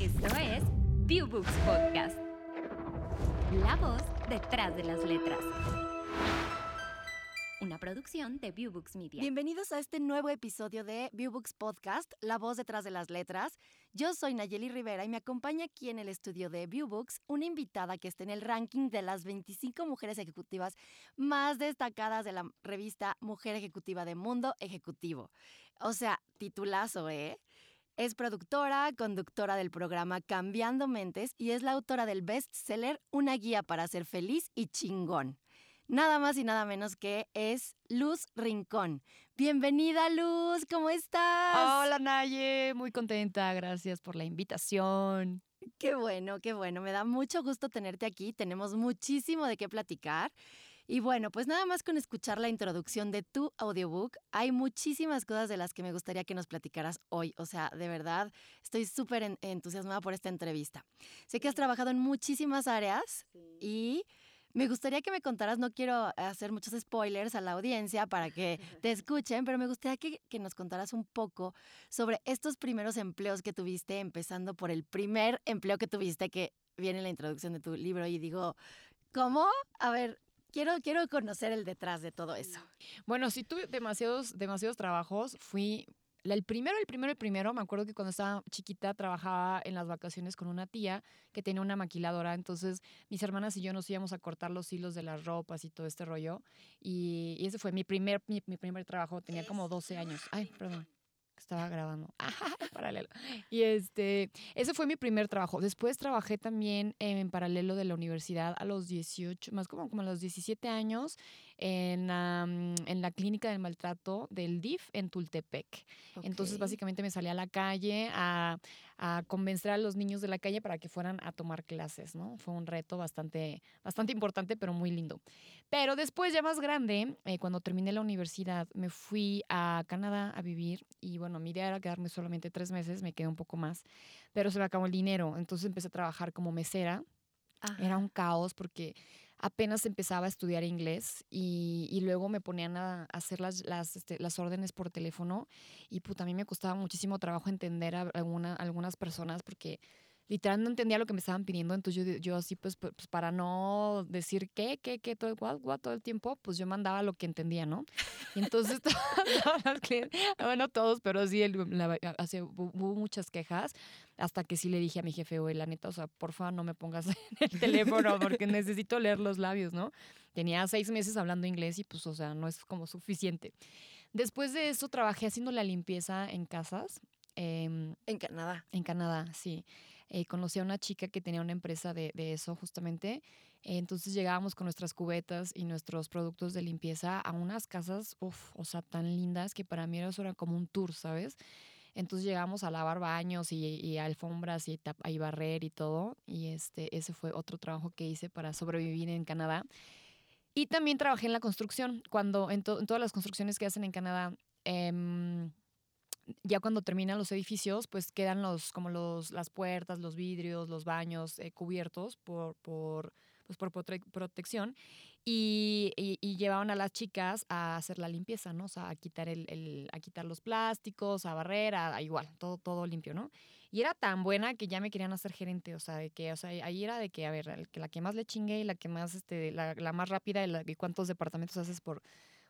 Esto es ViewBooks Podcast. La voz detrás de las letras. Una producción de ViewBooks Media. Bienvenidos a este nuevo episodio de ViewBooks Podcast, La voz detrás de las letras. Yo soy Nayeli Rivera y me acompaña aquí en el estudio de ViewBooks una invitada que está en el ranking de las 25 mujeres ejecutivas más destacadas de la revista Mujer Ejecutiva de Mundo Ejecutivo. O sea, titulazo, ¿eh? Es productora, conductora del programa Cambiando Mentes y es la autora del bestseller Una guía para ser feliz y chingón. Nada más y nada menos que es Luz Rincón. Bienvenida Luz, ¿cómo estás? Hola Naye, muy contenta, gracias por la invitación. Qué bueno, qué bueno, me da mucho gusto tenerte aquí, tenemos muchísimo de qué platicar. Y bueno, pues nada más con escuchar la introducción de tu audiobook, hay muchísimas cosas de las que me gustaría que nos platicaras hoy. O sea, de verdad, estoy súper entusiasmada por esta entrevista. Sé que has trabajado en muchísimas áreas y me gustaría que me contaras, no quiero hacer muchos spoilers a la audiencia para que te escuchen, pero me gustaría que, que, nos contaras un poco sobre estos primeros empleos que tuviste, empezando por el primer empleo que tuviste que viene en la introducción de tu libro y digo, ¿cómo? A ver, Quiero, quiero conocer el detrás de todo eso. Bueno, sí tuve demasiados, demasiados trabajos. Fui el primero, el primero, el primero, me acuerdo que cuando estaba chiquita trabajaba en las vacaciones con una tía que tenía una maquiladora, entonces mis hermanas y yo nos íbamos a cortar los hilos de las ropas y todo este rollo. Y, ese fue mi primer, mi, mi primer trabajo, tenía como 12 años. Ay, perdón estaba grabando. paralelo. Y este, ese fue mi primer trabajo. Después trabajé también en paralelo de la universidad a los 18, más como, como a los 17 años, en, en la clínica del maltrato del DIF en Tultepec. Entonces, básicamente me salí a la calle a, a, convencer a los niños de la calle para que fueran a tomar clases, ¿no? Fue un reto bastante, bastante importante, pero muy lindo. Pero después, ya más grande, eh, cuando terminé la universidad, me fui a Canadá a vivir y bueno, mi idea era quedarme solamente tres meses, me quedé un poco más, pero se me acabó el dinero, entonces empecé a trabajar como mesera. Era un caos porque apenas empezaba a estudiar inglés y, luego me ponían a hacer las, las, este, las, órdenes por teléfono y puta, a mí me costaba muchísimo trabajo entender a alguna, algunas personas porque literal no entendía lo que me estaban pidiendo, entonces yo, yo así pues, pues, para no decir qué, qué, qué, todo, todo el tiempo, pues yo mandaba lo que entendía, ¿no? Y entonces clientes, bueno, todos, pero sí, hubo muchas quejas, hasta que sí le dije a mi jefe, oye, la neta, o sea, porfa, no me pongas en el teléfono porque necesito leer los labios, ¿no? Tenía seis meses hablando inglés y pues, o sea, no es como suficiente. Después de eso trabajé haciendo la limpieza en casas Em, en Canadá. En Canadá, sí. Eh, conocí a una chica que tenía una empresa de, eso justamente. entonces llegábamos con nuestras cubetas y nuestros productos de limpieza a unas casas, uff, o sea, tan lindas que para mí eso era como un tour, ¿sabes? Entonces llegamos a lavar baños y, alfombras y, y barrer y todo. Y este, ese fue otro trabajo que hice para sobrevivir en Canadá. Y también trabajé en la construcción. Cuando en, en todas las construcciones que hacen en Canadá, eh, ya cuando terminan los edificios, pues quedan los, como los, las puertas, los vidrios, los baños eh, cubiertos por, por, pues por protección y, y, llevaban a las chicas a hacer la limpieza, ¿no? O sea, a quitar, el, a quitar los plásticos, a barrer, a, igual, todo, todo limpio, ¿no? Y era tan buena que ya me querían hacer gerente, o sea, de que, o sea, ahí era de que, a ver, que la que más le chingue y la que más, este, la, la más rápida y, la, y cuántos departamentos haces por,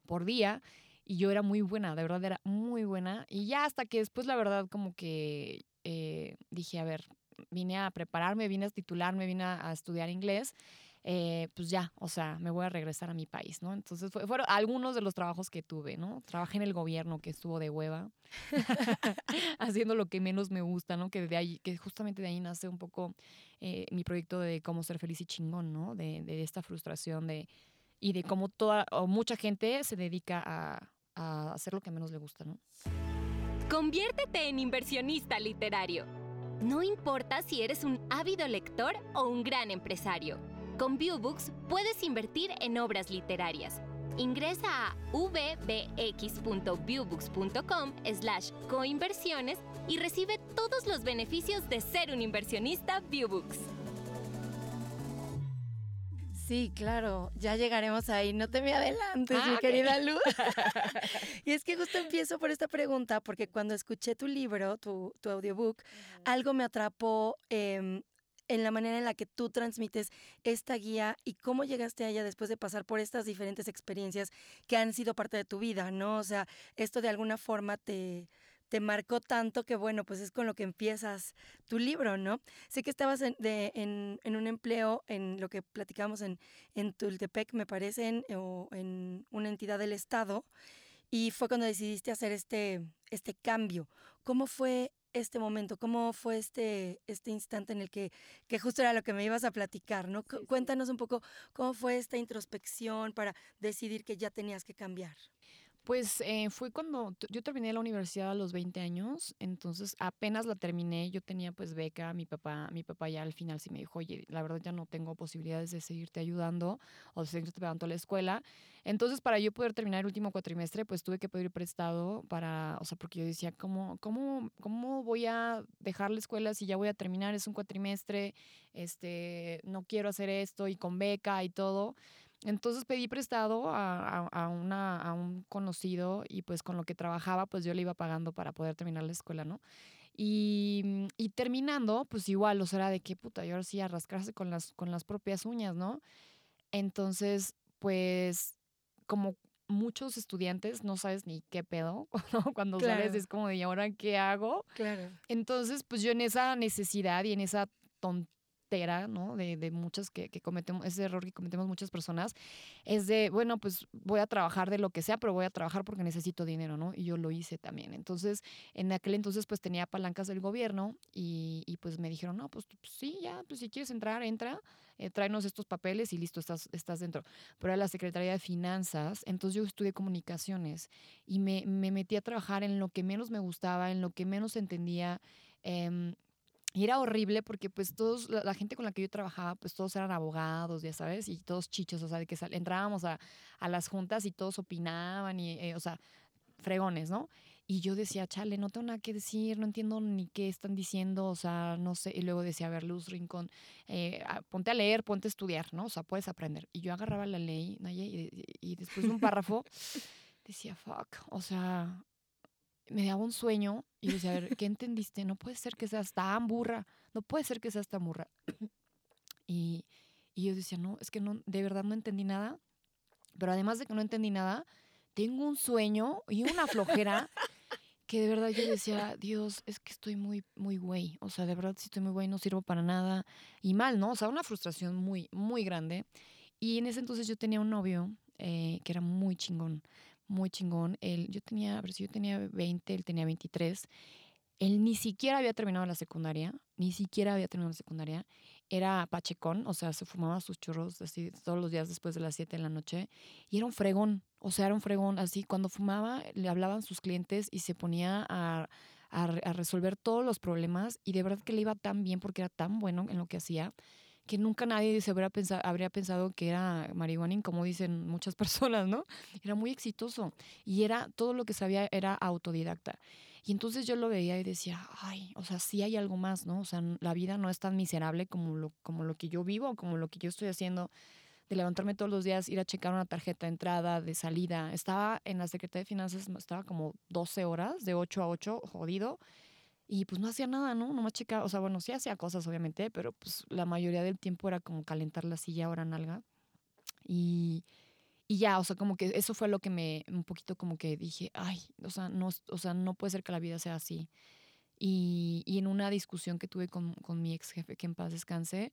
por día y yo era muy buena, de verdad era muy buena. Y ya hasta que después, la verdad, como que eh, dije, a ver, vine a prepararme, vine a titularme, vine a, estudiar inglés, eh, pues ya, o sea, me voy a regresar a mi país, ¿no? Entonces fueron algunos de los trabajos que tuve, ¿no? Trabajé en el gobierno, que estuvo de hueva, haciendo lo que menos me gusta, ¿no? Que de ahí, que justamente de ahí nace un poco eh, mi proyecto de cómo ser feliz y chingón, ¿no? De, de esta frustración de y de cómo toda o mucha gente se dedica a, hacer lo que menos le gusta, ¿no? Conviértete en inversionista literario. No importa si eres un ávido lector o un gran empresario. Con Viewbooks puedes invertir en obras literarias. Ingresa a vbx.viewbooks.com slash coinversiones y recibe todos los beneficios de ser un inversionista Viewbooks. Sí, claro, ya llegaremos ahí, no te me adelantes, Ah, mi querida Luz. y es que justo empiezo por esta pregunta, porque cuando escuché tu libro, tu, tu audiobook, algo me atrapó em, en la manera en la que tú transmites esta guía y cómo llegaste a ella después de pasar por estas diferentes experiencias que han sido parte de tu vida, ¿no? O sea, esto de alguna forma te, te marcó tanto que, bueno, pues es con lo que empiezas tu libro, ¿no? Sé que estabas en, de- en, en un empleo, en lo que platicamos en, en Tultepec, me parece, en- o en una entidad del Estado, y fue cuando decidiste hacer este, este cambio. ¿Cómo fue este momento? ¿Cómo fue este, este instante en el que, que justo era lo que me ibas a platicar, ¿no? Sí, sí. Cuéntanos un poco cómo fue esta introspección para decidir que ya tenías que cambiar. Pues eh, fue cuando yo terminé la universidad a los 20 años, entonces apenas la terminé, yo tenía pues beca, mi papá, mi papá ya al final sí me dijo, oye, la verdad ya no tengo posibilidades de seguirte ayudando o de seguirte pagando la escuela. Entonces para yo poder terminar el último cuatrimestre, pues tuve que pedir prestado para, o sea, porque yo decía, ¿cómo, cómo, cómo voy a dejar la escuela si ya voy a terminar? Es un cuatrimestre, este, no quiero hacer esto y con beca y todo. Entonces pedí prestado a, a- a una, a un conocido y pues con lo que trabajaba pues yo le iba pagando para poder terminar la escuela, ¿no? Y, mm, y terminando pues igual, o sea, era de que puta, y ahora sí a rascarse con las, con las propias uñas, ¿no? Entonces pues como muchos estudiantes no sabes ni qué pedo, ¿no? Cuando sales Claro. es como de, ¿y ahora qué hago? Claro. Entonces, pues yo en esa necesidad y en esa tontera, ¿no? De, de muchas que, que cometemos, ese error que cometemos muchas personas, es de, bueno, pues voy a trabajar de lo que sea, pero voy a trabajar porque necesito dinero, ¿no? Y yo lo hice también. Entonces, en aquel entonces, pues tenía palancas del gobierno y, y pues me dijeron, no, pues, pues, sí, ya, pues si quieres entrar, entra, eh, tráenos estos papeles y listo, estás, estás dentro. Pero era la Secretaría de Finanzas, entonces yo estudié comunicaciones y me, me metí a trabajar en lo que menos me gustaba, en lo que menos entendía. em, y era horrible porque pues todos, la, la gente con la que yo trabajaba, pues todos eran abogados, ya sabes, y todos chichos, o sea, de que sal- entrábamos a, a las juntas y todos opinaban y, eh, o sea, fregones, ¿no? Y yo decía, chale, no tengo nada que decir, no entiendo ni qué están diciendo, o sea, no sé. Y luego decía, a ver, Luz Rincón, eh, ponte a leer, ponte a estudiar, ¿no? O sea, puedes aprender. Y yo agarraba la ley, Naye, y- y después de un párrafo decía, fuck, o sea, me daba un sueño y decía, a ver, ¿qué entendiste? No puede ser que seas tan burra, no puede ser que seas tan burra. Y, y yo decía, no, es que no, de verdad no entendí nada, pero además de que no entendí nada, tengo un sueño y una flojera que de verdad yo decía, Dios, es que estoy muy, muy güey, o sea, de verdad sí estoy muy güey, no sirvo para nada y mal, ¿no? O sea, una frustración muy, muy grande. Y en ese entonces yo tenía un novio eh, que era muy chingón, muy chingón. Él, yo tenía, a ver si yo tenía 20, él tenía 23. Él ni siquiera había terminado la secundaria, ni siquiera había terminado la secundaria. Era pachecón, o sea, se fumaba sus churros así todos los días después de las 7 de la noche. Y era un fregón, o sea, era un fregón. Así, cuando fumaba, le hablaban sus clientes y se ponía a, a, re- a resolver todos los problemas. Y de verdad que le iba tan bien porque era tan bueno en lo que hacía que nunca nadie se habría pensado, habría pensado que era marihuanín, como dicen muchas personas, ¿no? Era muy exitoso y era todo lo que sabía era autodidacta. Y entonces yo lo veía y decía, ay, o sea, sí hay algo más, ¿no? O sea, la vida no es tan miserable como lo, como lo que yo vivo, como lo que yo estoy haciendo, de levantarme todos los días, ir a checar una tarjeta de entrada, de salida. Estaba en la Secretaría de Finanzas, estaba como 12 horas, de 8 a 8, jodido. Y pues no hacía nada, ¿no? Nomás checaba, o sea, bueno, sí hacía cosas, obviamente, pero pues la mayoría del tiempo era como calentar la silla, ahora nalga. Y, y ya, o sea, como que eso fue lo que me, un poquito como que dije, ay, o sea, no, o sea, no puede ser que la vida sea así. Y, y en una discusión que tuve con, con mi ex jefe, que en paz descanse,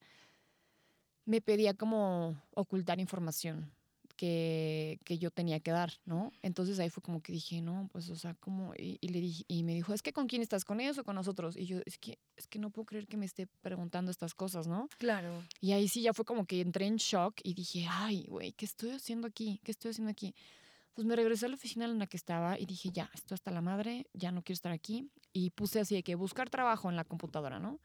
me pedía como ocultar información que, que yo tenía que dar, ¿no? Entonces ahí fue como que dije, no, pues, o sea, como, y, y le dije, y me dijo, es que con quién estás, con ellos o con nosotros. Y yo, es que, es que no puedo creer que me esté preguntando estas cosas, ¿no? Claro. Y ahí sí ya fue como que entré en shock y dije, ay, güey, ¿qué estoy haciendo aquí? ¿Qué estoy haciendo aquí? Pues me regresé a la oficina en la que estaba y dije, ya, esto hasta la madre, ya no quiero estar aquí. Y puse así de que buscar trabajo en la computadora, ¿no?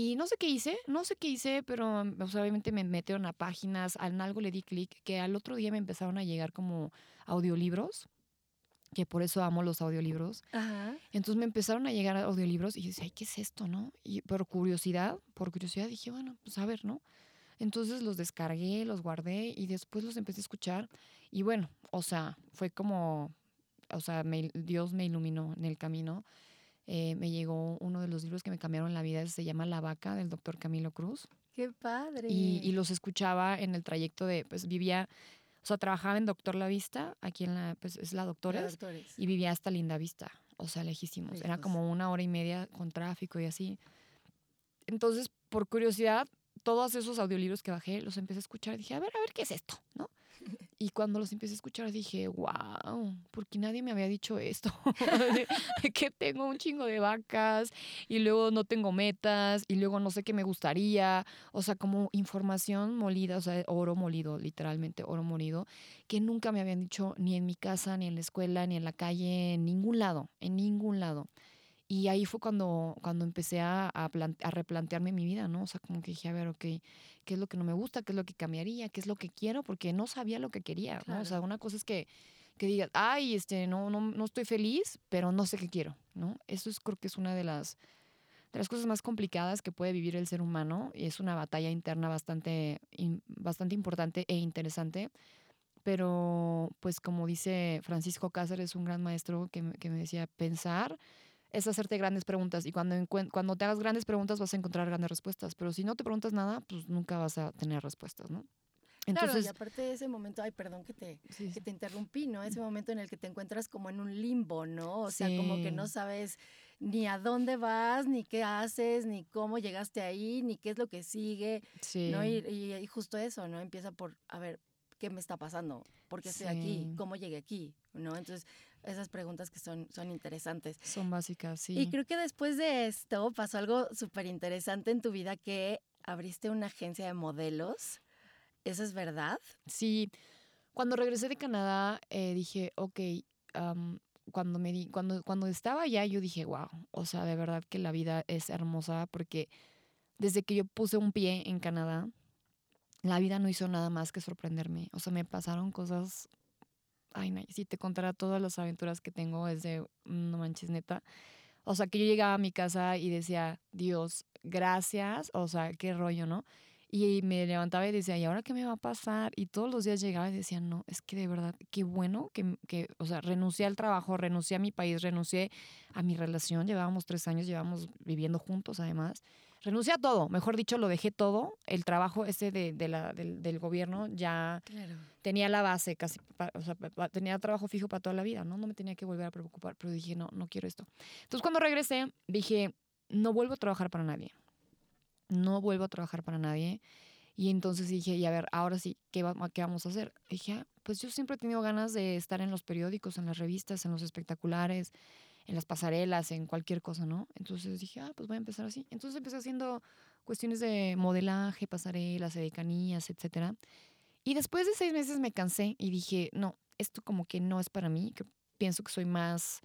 Y no sé qué hice, no sé qué hice, pero o sea, obviamente me metieron a páginas, en algo le di clic, que al otro día me empezaron a llegar como audiolibros, que por eso amo los audiolibros. Ajá. Entonces me empezaron a llegar audiolibros y decía, ay, ¿qué es esto, no? Y por curiosidad, por curiosidad dije, bueno, pues a ver, ¿no? Entonces los descargué, los guardé y después los empecé a escuchar. Y bueno, o sea, fue como, o sea, Dios me iluminó en el camino. Eh, me llegó uno de los libros que me cambiaron la vida, se llama La vaca del doctor Camilo Cruz. Qué padre. Y, y, los escuchaba en el trayecto de, pues vivía, o sea, trabajaba en Doctor La Vista, aquí en la, pues es la Doctores, y vivía hasta Linda Vista, o sea, lejísimos. Era como una hora y media con tráfico y así. Entonces, por curiosidad, todos esos audiolibros que bajé los empecé a escuchar y dije, a ver, a ver, ¿qué es esto? ¿No? Y cuando los empecé a escuchar dije, wow, porque nadie me había dicho esto, que tengo un chingo de vacas y luego no tengo metas y luego no sé qué me gustaría, o sea, como información molida, o sea, oro molido, literalmente oro molido, que nunca me habían dicho ni en mi casa, ni en la escuela, ni en la calle, en ningún lado, en ningún lado. Y ahí fue cuando, cuando empecé a, a, a, replantearme mi vida, ¿no? O sea, como que dije, a ver, ok, ¿qué es lo que no me gusta? ¿Qué es lo que cambiaría? ¿Qué es lo que quiero? Porque no sabía lo que quería, ¿no? O sea, una cosa es que, que digas, ay, este, no, no, no estoy feliz, pero no sé qué quiero, ¿no? Eso es, creo que es una de las, de las cosas más complicadas que puede vivir el ser humano y es una batalla interna bastante, bastante importante e interesante. Pero, pues como dice Francisco Cáceres, un gran maestro que, que me decía, pensar es hacerte grandes preguntas y cuando, cuando te hagas grandes preguntas vas a encontrar grandes respuestas, pero si no te preguntas nada, pues nunca vas a tener respuestas, ¿no? Entonces, claro, y aparte de ese momento, ay, perdón que te, que te interrumpí, ¿no? Ese momento en el que te encuentras como en un limbo, ¿no? O sea, como que no sabes ni a dónde vas, ni qué haces, ni cómo llegaste ahí, ni qué es lo que sigue, sí. ¿no? Y, y, justo eso, ¿no? Empieza por, a ver, ¿qué me está pasando? ¿Por qué estoy aquí? ¿Cómo llegué aquí? ¿No? Entonces, esas preguntas que son, son interesantes. Son básicas, sí. Y creo que después de esto pasó algo súper interesante en tu vida que abriste una agencia de modelos. ¿Eso es verdad? Sí. Cuando regresé de Canadá, eh, dije, ok, cuando, me di, cuando, cuando estaba allá, yo dije, wow, o sea, de verdad que la vida es hermosa porque desde que yo puse un pie en Canadá, la vida no hizo nada más que sorprenderme. O sea, me pasaron cosas ay, no, si te contara todas las aventuras que tengo, es de, no manches, neta. O sea, que yo llegaba a mi casa y decía, Dios, gracias, o sea, qué rollo, ¿no? Y me levantaba y decía, ¿y ahora qué me va a pasar? Y todos los días llegaba y decía, no, es que de verdad, qué bueno que, que, o sea, renuncié al trabajo, renuncié a mi país, renuncié a mi relación. Llevábamos tres años, llevábamos viviendo juntos además renuncié a todo, mejor dicho, lo dejé todo. El trabajo ese de, de la, del, del, gobierno ya tenía la base, casi, o sea, tenía trabajo fijo para toda la vida, ¿no? No me tenía que volver a preocupar, pero dije, no, no quiero esto. Entonces, cuando regresé, dije, no vuelvo a trabajar para nadie. No vuelvo a trabajar para nadie. Y entonces dije, y a ver, ahora sí, ¿qué, qué vamos a hacer? dije, ah, pues yo siempre he tenido ganas de estar en los periódicos, en las revistas, en los espectaculares, en las pasarelas, en cualquier cosa, ¿no? Entonces dije, ah, pues voy a empezar así. Entonces empecé haciendo cuestiones de modelaje, pasarelas, edecanías, etcétera. Y después de seis meses me cansé y dije, no, esto como que no es para mí, que pienso que soy más,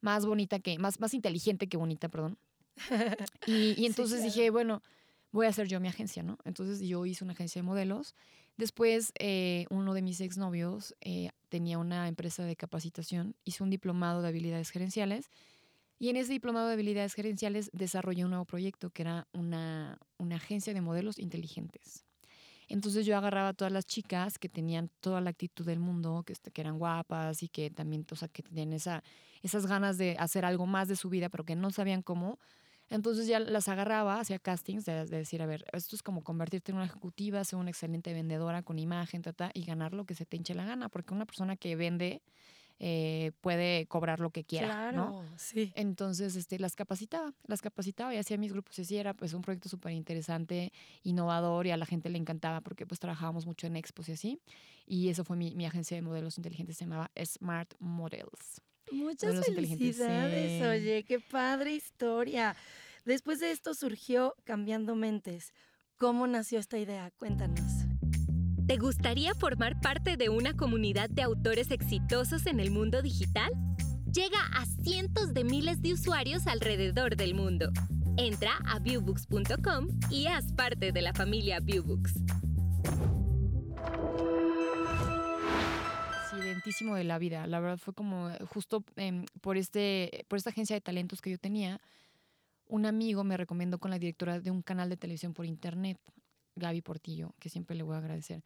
más bonita que, más, más inteligente que bonita, perdón. y, y, entonces dije, bueno, voy a hacer yo mi agencia, ¿no? Entonces yo hice una agencia de modelos Después, eh, uno de mis exnovios eh, tenía una empresa de capacitación, hizo un diplomado de habilidades gerenciales y en ese diplomado de habilidades gerenciales desarrollé un nuevo proyecto que era una, una agencia de modelos inteligentes. Entonces yo agarraba a todas las chicas que tenían toda la actitud del mundo, que, este, que eran guapas y que también, o sea, que tenían esa, esas ganas de hacer algo más de su vida, pero que no sabían cómo. Entonces ya las agarraba, hacía castings de, decir, a ver, esto es como convertirte en una ejecutiva, ser una excelente vendedora con imagen, tata, y ganar lo que se te hinche la gana, porque una persona que vende eh, puede cobrar lo que quiera, claro, sí. Entonces, este, las capacitaba, las capacitaba y hacía mis grupos y así era pues un proyecto súper interesante, innovador y a la gente le encantaba porque pues trabajábamos mucho en expos y así. Y eso fue mi, mi agencia de modelos inteligentes, se llamaba Smart Models. Muchas felicidades, oye, qué padre historia. Después de esto surgió Cambiando Mentes. ¿Cómo nació esta idea? Cuéntanos. ¿Te gustaría formar parte de una comunidad de autores exitosos en el mundo digital? Llega a cientos de miles de usuarios alrededor del mundo. Entra a viewbooks.com y haz parte de la familia Viewbooks. De la vida. La verdad fue como eh, justo em, por, este, por esta agencia de talentos que yo tenía, un amigo me recomendó con la directora de un canal de televisión por internet. Gaby Portillo, que siempre le voy a agradecer.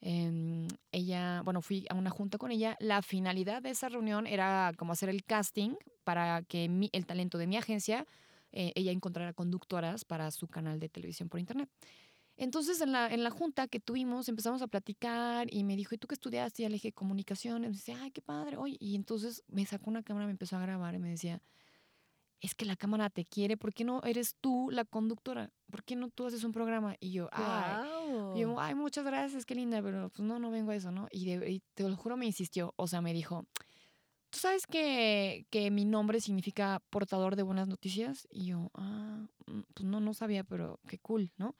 Em, ella, bueno, fui a una junta con ella. La finalidad de esa reunión era como hacer el casting para que mi- el talento de mi agencia, eh, ella encontrara conductoras para su canal de televisión por internet. Entonces, en la, en la junta que tuvimos, empezamos a platicar y me dijo, ¿y tú qué estudiaste? Y ya le dije, comunicaciones. Me dice, ay, qué padre. Oye, y entonces me sacó una cámara, me empezó a grabar y me decía, es que la cámara te quiere, ¿por qué no eres tú la conductora? ¿Por qué no tú haces un programa? Y yo, ay, y yo, ay, muchas gracias, qué linda, pero pues no, no vengo a eso, ¿no? Y, de- y te lo juro, me insistió, o sea, me dijo, ¿tú sabes que, que mi nombre significa portador de buenas noticias? Y yo, ah, mm, pues no, no sabía, pero qué cool, ¿no?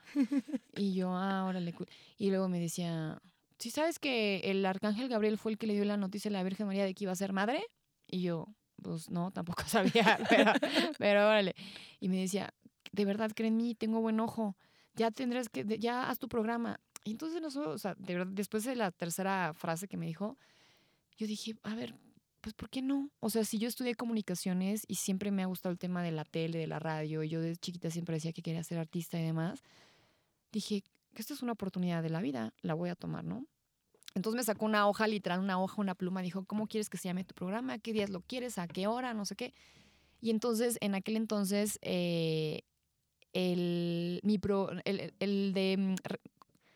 y yo, ah, órale, cool. Y luego me decía, ¿sí sabes que el arcángel Gabriel fue el que le dio la noticia a la Virgen María de que iba a ser madre? Y yo, pues no, tampoco sabía, pero, pero órale. Y me decía, de verdad, cree en mí, tengo buen ojo, ya tendrás que, ya haz tu programa. Y entonces, no, o sea, de verdad, después de la tercera frase que me dijo, yo dije, a ver, pues ¿por qué no? O sea, si yo estudié comunicaciones y siempre me ha gustado el tema de la tele, de la radio, y yo desde chiquita siempre decía que quería ser artista y demás, dije, que esta es una oportunidad de la vida, la voy a tomar, ¿no? Entonces me sacó una hoja, literal, una hoja, una pluma, dijo, ¿cómo quieres que se llame tu programa? ¿Qué días lo quieres? ¿A qué hora? No sé qué. Y entonces, en aquel entonces, eh, el, mi pro, el, el- de, mm,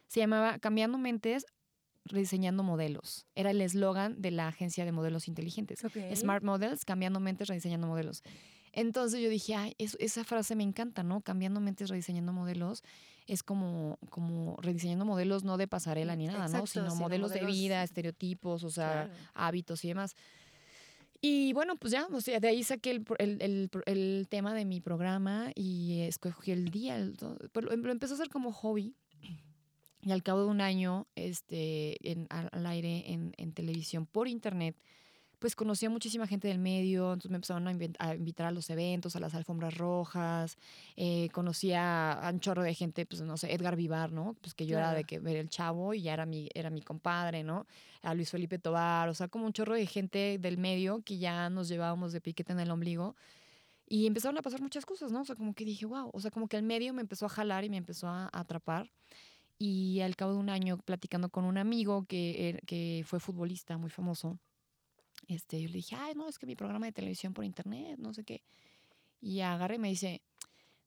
se llamaba Cambiando Mentes, Rediseñando Modelos. Era el eslogan de la agencia de modelos inteligentes. Smart Models, cambiando mentes, rediseñando modelos. Entonces yo dije, ay, es- esa frase me encanta, ¿no? Cambiando mentes, rediseñando modelos. Es como, como rediseñando modelos no de pasarela ni nada, Exacto, ¿no? Sino, sino modelos, de modelos- vida, estereotipos, o sea, Claro. hábitos y demás. Y bueno, pues ya, o sea, de ahí saqué el, el, el el tema de mi programa y escogí el día. pero lo, lo empecé a hacer como hobby. Y al cabo de un año, este, en, al, aire, en, en televisión, por internet, pues conocí a muchísima gente del medio, entonces me empezaron a, invitar a los eventos, a las alfombras rojas, eh, conocí a, un chorro de gente, pues no sé, Edgar Vivar, ¿no? Pues que yo era de Claro. que ver el chavo y ya era mi, era mi compadre, ¿no? A Luis Felipe Tobar, o sea, como un chorro de gente del medio que ya nos llevábamos de piquete en el ombligo. Y empezaron a pasar muchas cosas, ¿no? O sea, como que dije, wow, o sea, como que el medio me empezó a jalar y me empezó a atrapar. Y al cabo de un año, platicando con un amigo que, er- que fue futbolista muy famoso, este, yo le dije, ay, no, es que mi programa de televisión por internet, no sé qué. Y agarré y me dice,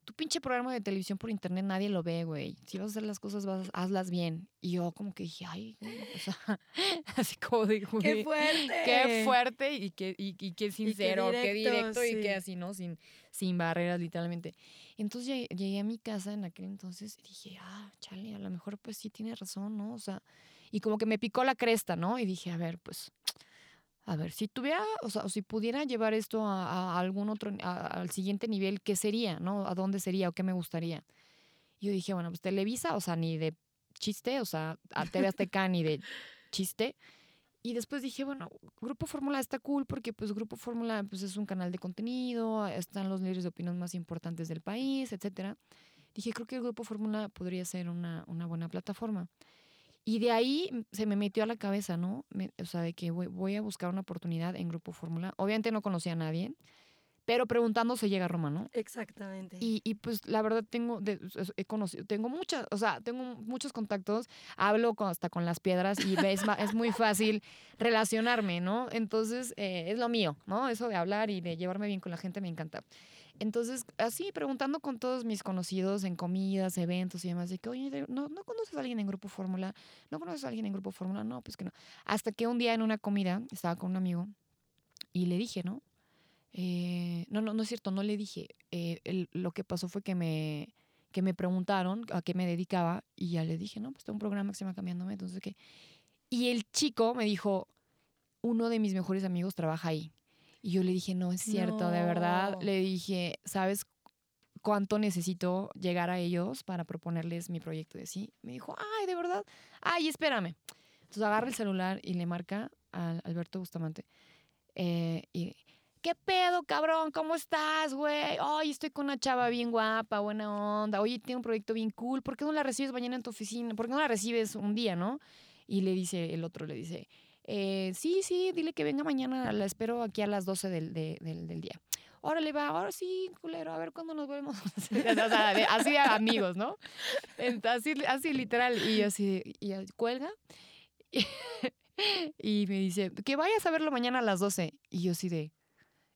tu pinche programa de televisión por internet nadie lo ve, güey. Si vas a hacer las cosas, vas, hazlas bien. Y yo como que dije, ay, güey", o sea, así como ¡Qué güey, fuerte! Qué fuerte y qué, y, y qué sincero, qué directo, directo, y sí. qué así, ¿no? Sin, sin barreras, literalmente. Entonces llegué, llegué a mi casa en aquel entonces y dije, ah, chale, a lo mejor pues sí tiene razón, ¿no? O sea, y como que me picó la cresta, ¿no? Y dije, a ver, pues, a ver, si tuviera, o sea, si pudiera llevar esto a, algún otro, al siguiente nivel, ¿qué sería, no? ¿A dónde sería o qué me gustaría? Y yo dije, bueno, pues Televisa, o sea, ni de chiste, o sea, a TV Azteca ni de chiste. Y después dije, bueno, Grupo Fórmula está cool porque pues Grupo Fórmula pues, es un canal de contenido, están los líderes de opinión más importantes del país, etcétera. Dije, creo que el Grupo Fórmula podría ser una, una buena plataforma. Y de ahí mm, se me metió a la cabeza, ¿no? Me- o sea, de que voy, voy a buscar una oportunidad en Grupo Fórmula. Obviamente no conocía a nadie, pero preguntando se llega a Roma, ¿no? Exactamente. Y, y, pues la verdad tengo, de- he conocido, tengo muchas, o sea, tengo muchos contactos, hablo con- hasta con las piedras y es, ma- es muy fácil relacionarme, ¿no? Entonces eh, es lo mío, ¿no? Eso de hablar y de llevarme bien con la gente me encanta. Entonces, así, preguntando con todos mis conocidos en comidas, eventos y demás, de que, oye, ¿no, ¿no conoces a alguien en Grupo Fórmula? ¿No conoces a alguien en Grupo Fórmula? No, pues que no. Hasta que un día en una comida estaba con un amigo y le dije, ¿no? Eh, no, no, no es cierto, no le dije. Eh, el- lo que pasó fue que me, que me preguntaron a qué me dedicaba y ya le dije, no, pues tengo un programa que se llama Cambiándome, entonces qué. Y el chico me dijo, uno de mis mejores amigos trabaja ahí. Y yo le dije, no, es cierto, de verdad. No. Le dije, ¿sabes cuánto necesito llegar a ellos para proponerles mi proyecto de sí? Me dijo, ay, de verdad. Ay, espérame. Entonces agarra el celular y le marca a Alberto Bustamante. Eh, y, ¿qué pedo, cabrón? ¿Cómo estás, güey? Ay, estoy con una chava bien guapa, buena onda. Oye, tiene un proyecto bien cool. ¿Por qué no la recibes mañana en tu oficina? ¿Por qué no la recibes un día, no? Y le dice, el otro le dice, eh, sí, sí, dile que venga mañana, la espero aquí a las 12 del, de- del, del día. órale, va, ahora sí, culero, a ver cuándo nos volvemos. de- así a amigos, ¿no? Así, así literal. Y así, y cuelga. Y, me dice, que vayas a verlo mañana a las 12. Y yo así de,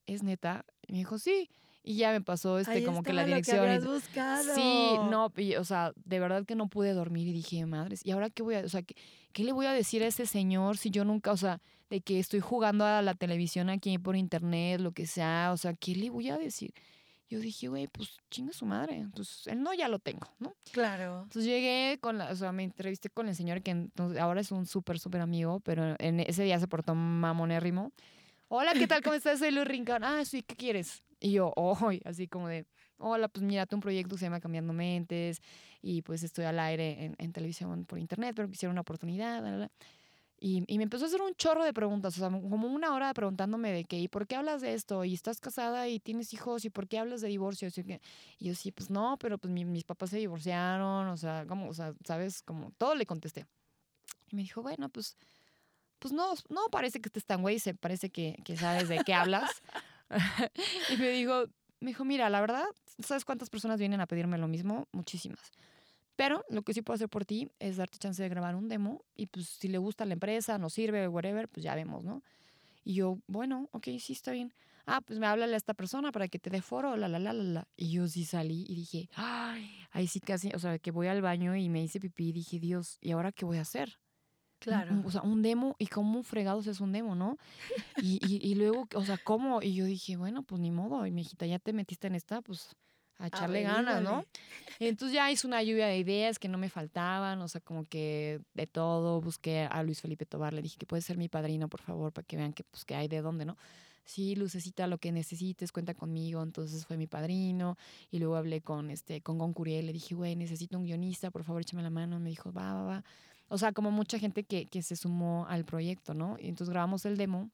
¿es neta? Y me dijo, sí. Y ya me pasó este, Ahí como que la estaba lo dirección. y buscado. Sí, no, y, o sea, de verdad que no pude dormir y dije, madres, ¿y ahora qué voy a, o sea, qué, qué le voy a decir a ese señor si yo nunca, o sea, de que estoy jugando a la televisión aquí por internet, lo que sea, o sea, ¿qué le voy a decir? Yo dije, güey, pues chinga su madre, pues el no ya lo tengo, ¿no? Claro. Entonces llegué con la, o sea, me entrevisté con el señor que entonces, ahora es un súper, súper amigo, pero en ese día se portó mamonérrimo. Hola, ¿qué tal? ¿Cómo estás? Soy Luis Rincón. Ah, sí, ¿qué quieres? Y yo, hoy, así como de, hola, pues mira, un proyecto que se llama Cambiando Mentes y pues estoy al aire en, en televisión por internet, pero quisiera una oportunidad, bla, bla. Y, y me empezó a hacer un chorro de preguntas, o sea, como una hora preguntándome de qué, ¿y por qué hablas de esto? ¿Y estás casada y tienes hijos? ¿Y por qué hablas de divorcio? Y yo sí, pues no, pero pues mi- mis papás se divorciaron, o sea, como, o sea, ¿sabes? Como todo le contesté. Y me dijo, bueno, pues, pues no, no parece que estés tan güey, se parece que, que sabes de qué hablas. y me dijo, me dijo, mira, la verdad, ¿sabes cuántas personas vienen a pedirme lo mismo? Muchísimas. Pero lo que sí puedo hacer por ti es darte chance de grabar un demo y pues si le gusta la empresa, nos sirve, whatever, pues ya vemos, ¿no? Y yo, bueno, ok, sí, está bien. Ah, pues me háblale a esta persona para que te dé foro, la, la, la, la, la. Y yo sí salí y dije, ay, ahí sí casi, o sea, que voy al baño y me hice pipí y dije, Dios, ¿y ahora qué voy a hacer? Claro. o sea, un demo, ¿y cómo fregados es un demo, no? Y, y, y luego, o sea, ¿cómo? Y yo dije, bueno, pues ni modo, y mi hijita, ya te metiste en esta, pues a echarle ganas, ¿no? Entonces ya hice una lluvia de ideas que no me faltaban, o sea, como que de todo, busqué a Luis Felipe Tobar, le dije que puede ser mi padrino, por favor, para que vean que, pues, que hay de dónde, ¿no? Sí, Lucecita, lo que necesites, cuenta conmigo. Entonces fue mi padrino. Y luego hablé con, este, con Gon Curiel, le dije, güey, necesito un guionista, por favor, échame la mano. Me dijo, va, va, va. O sea, como mucha gente que, que se sumó al proyecto, ¿no? Y entonces grabamos el demo.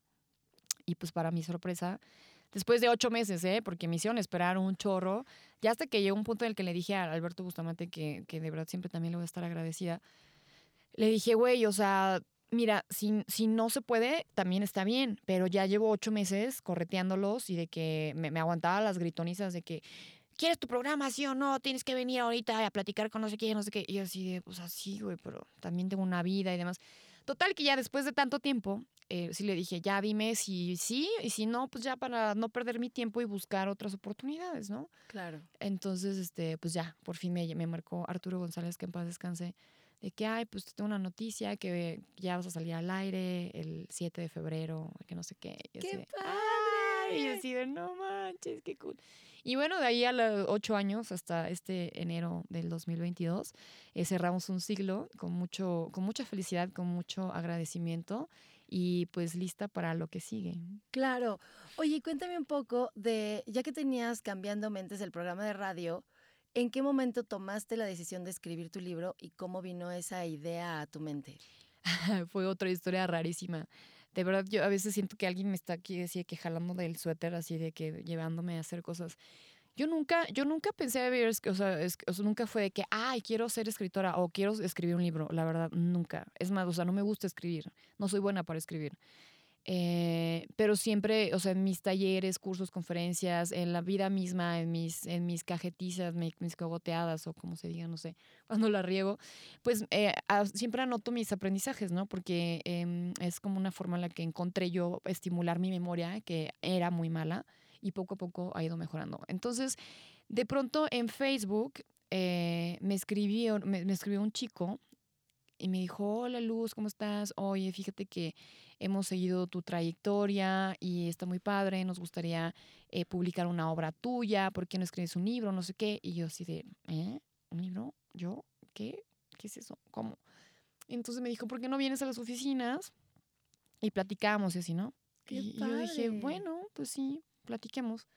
Y pues para mi sorpresa, después de ocho meses, ¿eh? Porque me hicieron esperar un chorro. Ya hasta que llegó un punto en el que le dije a Alberto Bustamante, que, que de verdad siempre también le voy a estar agradecida, le dije, güey, o sea, mira, si, si no se puede, también está bien, pero ya llevo ocho meses correteándolos y de que me, me aguantaba las gritonizas de que, ¿quieres tu programa, sí o no? Tienes que venir ahorita a platicar con no sé qué, no sé qué. Y yo así de, pues así, güey, pero también tengo una vida y demás. Total que ya después de tanto tiempo, eh, sí le dije, ya dime si sí y si no, pues ya para no perder mi tiempo y buscar otras oportunidades, ¿no? Claro. Entonces, este, pues ya, por fin me, me marcó Arturo González, que en paz descanse, de que, ay, pues te tengo una noticia, que ya vas a salir al aire el 7 de febrero, que no sé qué. Yo ¡Qué Y así de, no manches, qué cool. Y bueno, de ahí a los ocho años hasta este enero del 2022, eh, cerramos un siglo con, mucho, con mucha felicidad, con mucho agradecimiento y pues lista para lo que sigue. Claro. Oye, cuéntame un poco de, ya que tenías Cambiando Mentes el programa de radio, ¿en qué momento tomaste la decisión de escribir tu libro y cómo vino esa idea a tu mente? Fue otra historia rarísima. De verdad, yo a veces siento que alguien me está aquí así de que jalando del suéter, así de que llevándome a hacer cosas. Yo nunca, yo nunca pensé es- o sea, es- o sea, nunca fue de que, ay, quiero ser escritora o quiero escribir un libro. La verdad, nunca. Es más, o sea, no me gusta escribir. No soy buena para escribir. Eh, pero siempre, o sea, en mis talleres, cursos, conferencias, en la vida misma, en mis, en mis cajetizas, mi- mis cogoteadas o como se diga, no sé, cuando la riego, pues eh, siempre anoto mis aprendizajes, ¿no? Porque em, es como una forma en la que encontré yo estimular mi memoria, que era muy mala, y poco a poco ha ido mejorando. Entonces, de pronto en Facebook eh, me, escribió, me escribió un chico y me dijo, hola Luz, ¿cómo estás? Oye, fíjate que hemos seguido tu trayectoria y está muy padre, nos gustaría eh, publicar una obra tuya, ¿por qué no escribes un libro? No sé qué. Y yo así de, ¿eh? ¿Un libro? ¿Yo? ¿Qué? ¿Qué es eso? ¿Cómo? Entonces me dijo, ¿por qué no vienes a las oficinas? Y platicamos y así, ¿no? ¡Qué y yo dije, bueno, pues sí, platiquemos.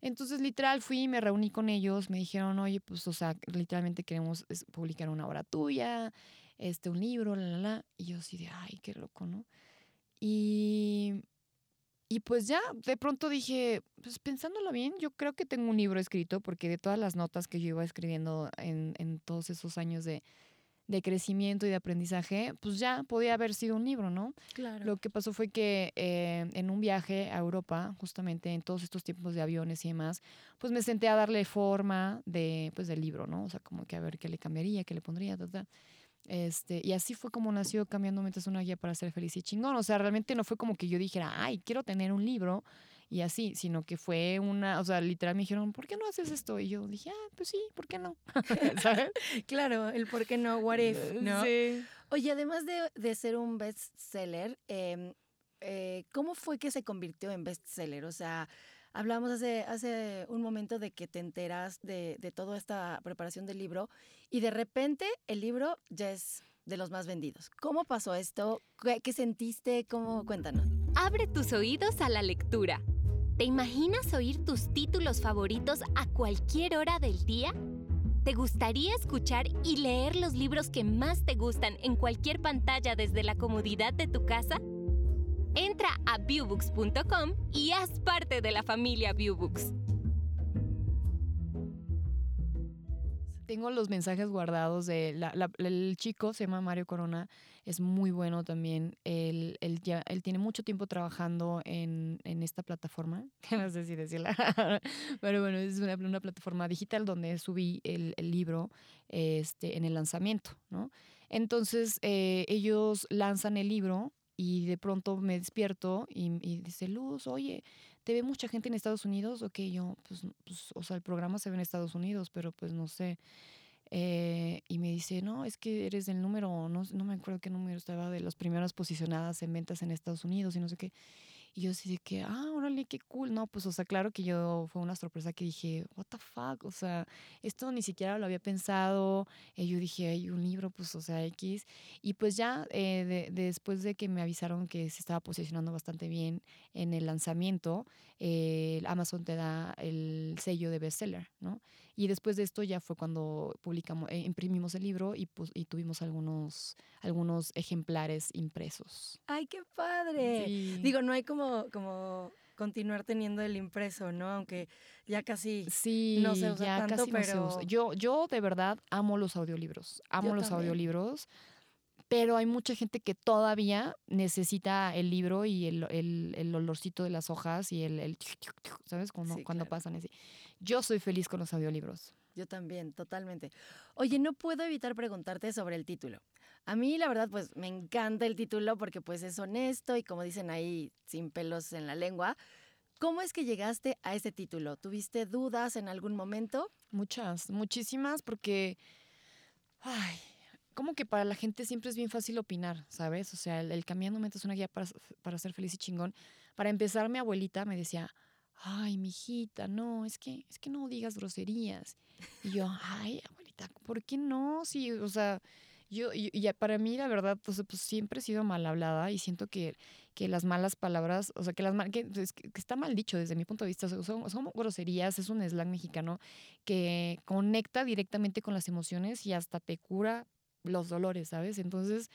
Entonces, literal, fui, me reuní con ellos, me dijeron, oye, pues, o sea, literalmente queremos publicar una obra tuya, este, un libro, la, la, la. Y yo así de, ay, qué loco, ¿no? Y, y pues ya, de pronto dije, pues pensándolo bien, yo creo que tengo un libro escrito, porque de todas las notas que yo iba escribiendo en, en todos esos años de, de crecimiento y de aprendizaje, pues ya podía haber sido un libro, ¿no? Claro. Lo que pasó fue que eh, en un viaje a Europa, justamente en todos estos tiempos de aviones y demás, pues me senté a darle forma de, pues, del libro, ¿no? O sea, como que a ver qué le cambiaría, qué le pondría, ta, ta. Este, y así fue como nació Cambiando Mentes una guía para ser feliz y chingón. O sea, realmente no fue como que yo dijera, ay, quiero tener un libro y así, sino que fue una, o sea, literal me dijeron, ¿por qué no haces esto? Y yo dije, ah, pues sí, ¿por qué no? ¿Sabes? Claro, el por qué no, what if, ¿no? Sí. Oye, además de, de ser un bestseller, em, eh, ¿cómo fue que se convirtió en bestseller? O sea, hablábamos hace, hace un momento de que te enteras de, de toda esta preparación del libro y de repente el libro ya es de los más vendidos. ¿Cómo pasó esto? ¿Qué, qué sentiste? ¿Cómo? Cuéntanos. Abre tus oídos a la lectura. ¿Te imaginas oír tus títulos favoritos a cualquier hora del día? ¿Te gustaría escuchar y leer los libros que más te gustan en cualquier pantalla desde la comodidad de tu casa? Entra a viewbooks.com y haz parte de la familia Viewbooks. Tengo los mensajes guardados de el chico, se llama Mario Corona, es muy bueno también. Él, él tiene mucho tiempo trabajando en, en esta plataforma, no sé si decirla, pero bueno, es una, una plataforma digital donde subí el, el libro este, en el lanzamiento, ¿no? Entonces, eh, ellos lanzan el libro y de pronto me despierto y, y dice, Luz, oye, ¿te ve mucha gente en Estados Unidos? Ok, yo, pues, pues, o sea, el programa se ve en Estados Unidos, pero pues no sé. Eh, y me dice, no, es que eres del número, no, no me acuerdo qué número estaba, de las primeras posicionadas en ventas en Estados Unidos y no sé qué. Y yo así de que, ah, órale, qué cool. No, pues, o sea, claro que yo fue una sorpresa que dije, what the fuck, o sea, esto ni siquiera lo había pensado. Y yo dije, hay un libro, pues, o sea, X. Y pues ya eh, de- después de que me avisaron que se estaba posicionando bastante bien en el lanzamiento, eh, Amazon te da el sello de bestseller, ¿no? Y después de esto ya fue cuando publicamos, eh, imprimimos el libro y, pues, y tuvimos algunos, algunos ejemplares impresos. ¡Ay, qué padre! Sí. Digo, no hay como, como continuar teniendo el impreso, ¿no? Aunque ya casi... Sí, no se usa ya tanto, casi no se usa. pero- Yo, yo de verdad amo los audiolibros, amo Yo los también. audiolibros, pero hay mucha gente que todavía necesita el libro y el, el- el olorcito de las hojas y el, el ¿sabes? Cuando, Sí, cuando claro. pasan así. Yo soy feliz con los audiolibros. Yo también, totalmente. Oye, no puedo evitar preguntarte sobre el título. A mí, la verdad, pues me encanta el título porque pues es honesto y como dicen ahí, sin pelos en la lengua. ¿Cómo es que llegaste a ese título? ¿Tuviste dudas en algún momento? Muchas, muchísimas, porque, ay, como que para la gente siempre es bien fácil opinar, ¿sabes? O sea, el, el Cambiando Mentes es una guía para, para ser feliz y chingón. Para empezar, mi abuelita me decía, ay, mijita, no, es que, es que no digas groserías. Y yo, ay, abuelita, ¿por qué no? Sí, o sea, yo, y, y para mí, la verdad, pues, pues, siempre he sido mal hablada y siento que, que las malas palabras, o sea, que las que, que- está mal dicho desde mi punto de vista, son, son groserías, es un slang mexicano que conecta directamente con las emociones y hasta te cura los dolores, ¿sabes? Entonces,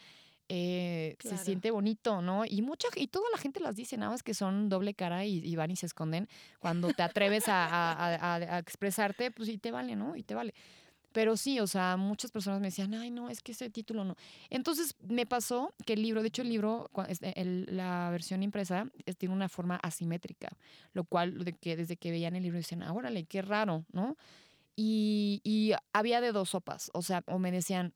eh, Claro. se siente bonito, ¿no? Y mucha y toda la gente las dice, nada más que son doble cara y, y van y se esconden. Cuando te atreves a, a- a- a- expresarte, pues y te vale, ¿no? Y te vale. Pero sí, o sea, muchas personas me decían, ay, no, es que ese título no. Entonces me pasó que el libro, de hecho el libro, este, el- la versión impresa eh, tiene una forma asimétrica, lo cual de que desde que veían el libro decían, ah, órale, qué raro, ¿no? Y, y había de dos sopas, o sea, o me decían,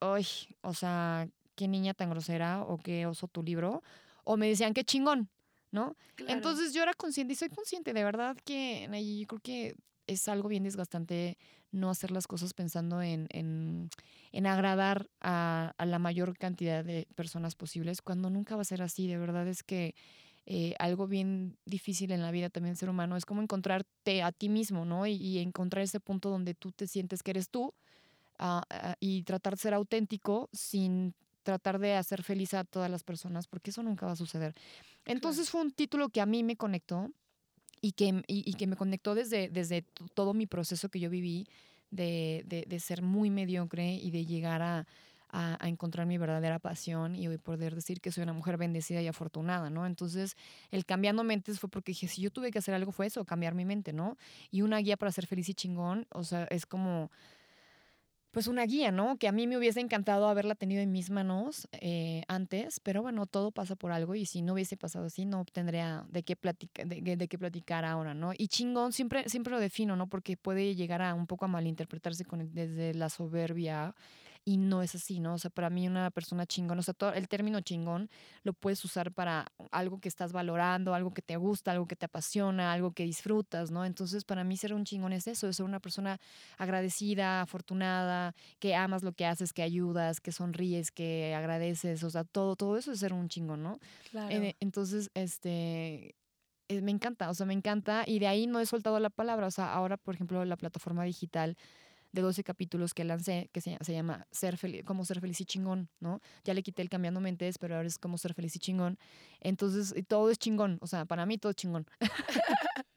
ay, o sea, qué niña tan grosera o qué oso tu libro, o me decían, qué chingón, ¿no? Entonces yo era consciente y soy consciente, de verdad que yo creo que es algo bien desgastante no hacer las cosas pensando en, en, en agradar a, a la mayor cantidad de personas posibles, cuando nunca va a ser así. De verdad es que eh, algo bien difícil en la vida también ser humano es como encontrarte a ti mismo, ¿no? Y, y encontrar ese punto donde tú te sientes que eres tú ah, ah, y tratar de ser auténtico sin tratar de hacer feliz a todas las personas, porque eso nunca va a suceder. Entonces fue un título que a mí me conectó y que, y, y que me conectó desde, desde todo mi proceso que yo viví de, de, de ser muy mediocre y de llegar a, a, a encontrar mi verdadera pasión y hoy poder decir que soy una mujer bendecida y afortunada, ¿no? Entonces, el cambiando mentes fue porque dije, si yo tuve que hacer algo fue eso, cambiar mi mente, ¿no? Y una guía para ser feliz y chingón, o sea, es como pues una guía, ¿no? Que a mí me hubiese encantado haberla tenido en mis manos eh, antes, pero bueno, todo pasa por algo y si no hubiese pasado así, no tendría de qué, platicar, de, de, qué platicar ahora, ¿no? Y chingón siempre, siempre lo defino, ¿no? Porque puede llegar a un poco a malinterpretarse con, desde la soberbia y no es así, ¿no? O sea, para mí una persona chingón, o sea, todo el término chingón lo puedes usar para algo que estás valorando, algo que te gusta, algo que te apasiona, algo que disfrutas, ¿no? Entonces, para mí ser un chingón es eso, es ser una persona agradecida, afortunada, que amas lo que haces, que ayudas, que sonríes, que agradeces, o sea, todo, todo eso es ser un chingón, ¿no? Claro. entonces, este, eh, me encanta, o sea, me encanta y de ahí no he soltado la palabra, o sea, ahora, por ejemplo, la plataforma digital de 12 capítulos que lancé, que se, se llama ser feliz, Cómo ser feliz y chingón, ¿no? Ya le quité el cambiando mentes, pero ahora es Cómo ser feliz y chingón. Entonces, todo es chingón, o sea, para mí todo es chingón.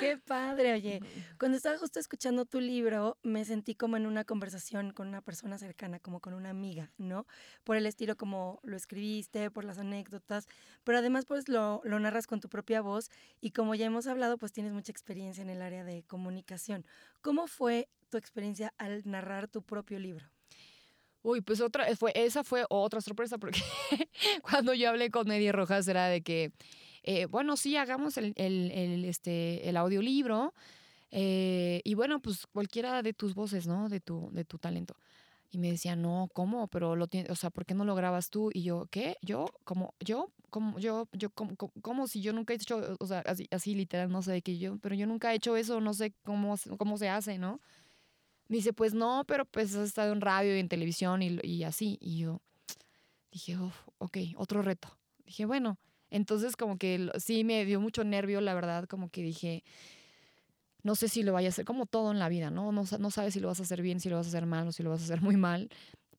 Qué padre, oye. Cuando estaba justo escuchando tu libro, me sentí como en una conversación con una persona cercana, como con una amiga, ¿no? Por el estilo como lo escribiste, por las anécdotas, pero además pues lo, lo narras con tu propia voz y como ya hemos hablado, pues tienes mucha experiencia en el área de comunicación. ¿Cómo fue tu experiencia al narrar tu propio libro? Uy, pues otra, fue, esa fue otra sorpresa porque cuando yo hablé con Eddie Rojas era de que eh, bueno, sí, hagamos el, el, este, el audiolibro. Eh, y bueno, pues cualquiera de tus voces, ¿no? De tu, de tu talento. Y me decía, no, ¿cómo? Pero lo tienes, o sea, ¿por qué no lo grabas tú? Y yo, ¿qué? ¿Yo? ¿Cómo? ¿Yo? ¿Cómo? ¿Yo? ¿Yo? ¿Cómo? ¿Cómo? Si yo nunca he hecho, o sea, así, así literal, no sé qué yo, pero yo nunca he hecho eso, no sé cómo, cómo se hace, ¿no? Dice, pues no, pero pues has estado en radio y en televisión y, y así. Y yo dije, ok, otro reto. Dije, bueno, entonces como que sí me dio mucho nervio, la verdad, como que dije, no sé si lo vaya a hacer, como todo en la vida, ¿no? No, no sabes si lo vas a hacer bien, si lo vas a hacer mal o si lo vas a hacer muy mal,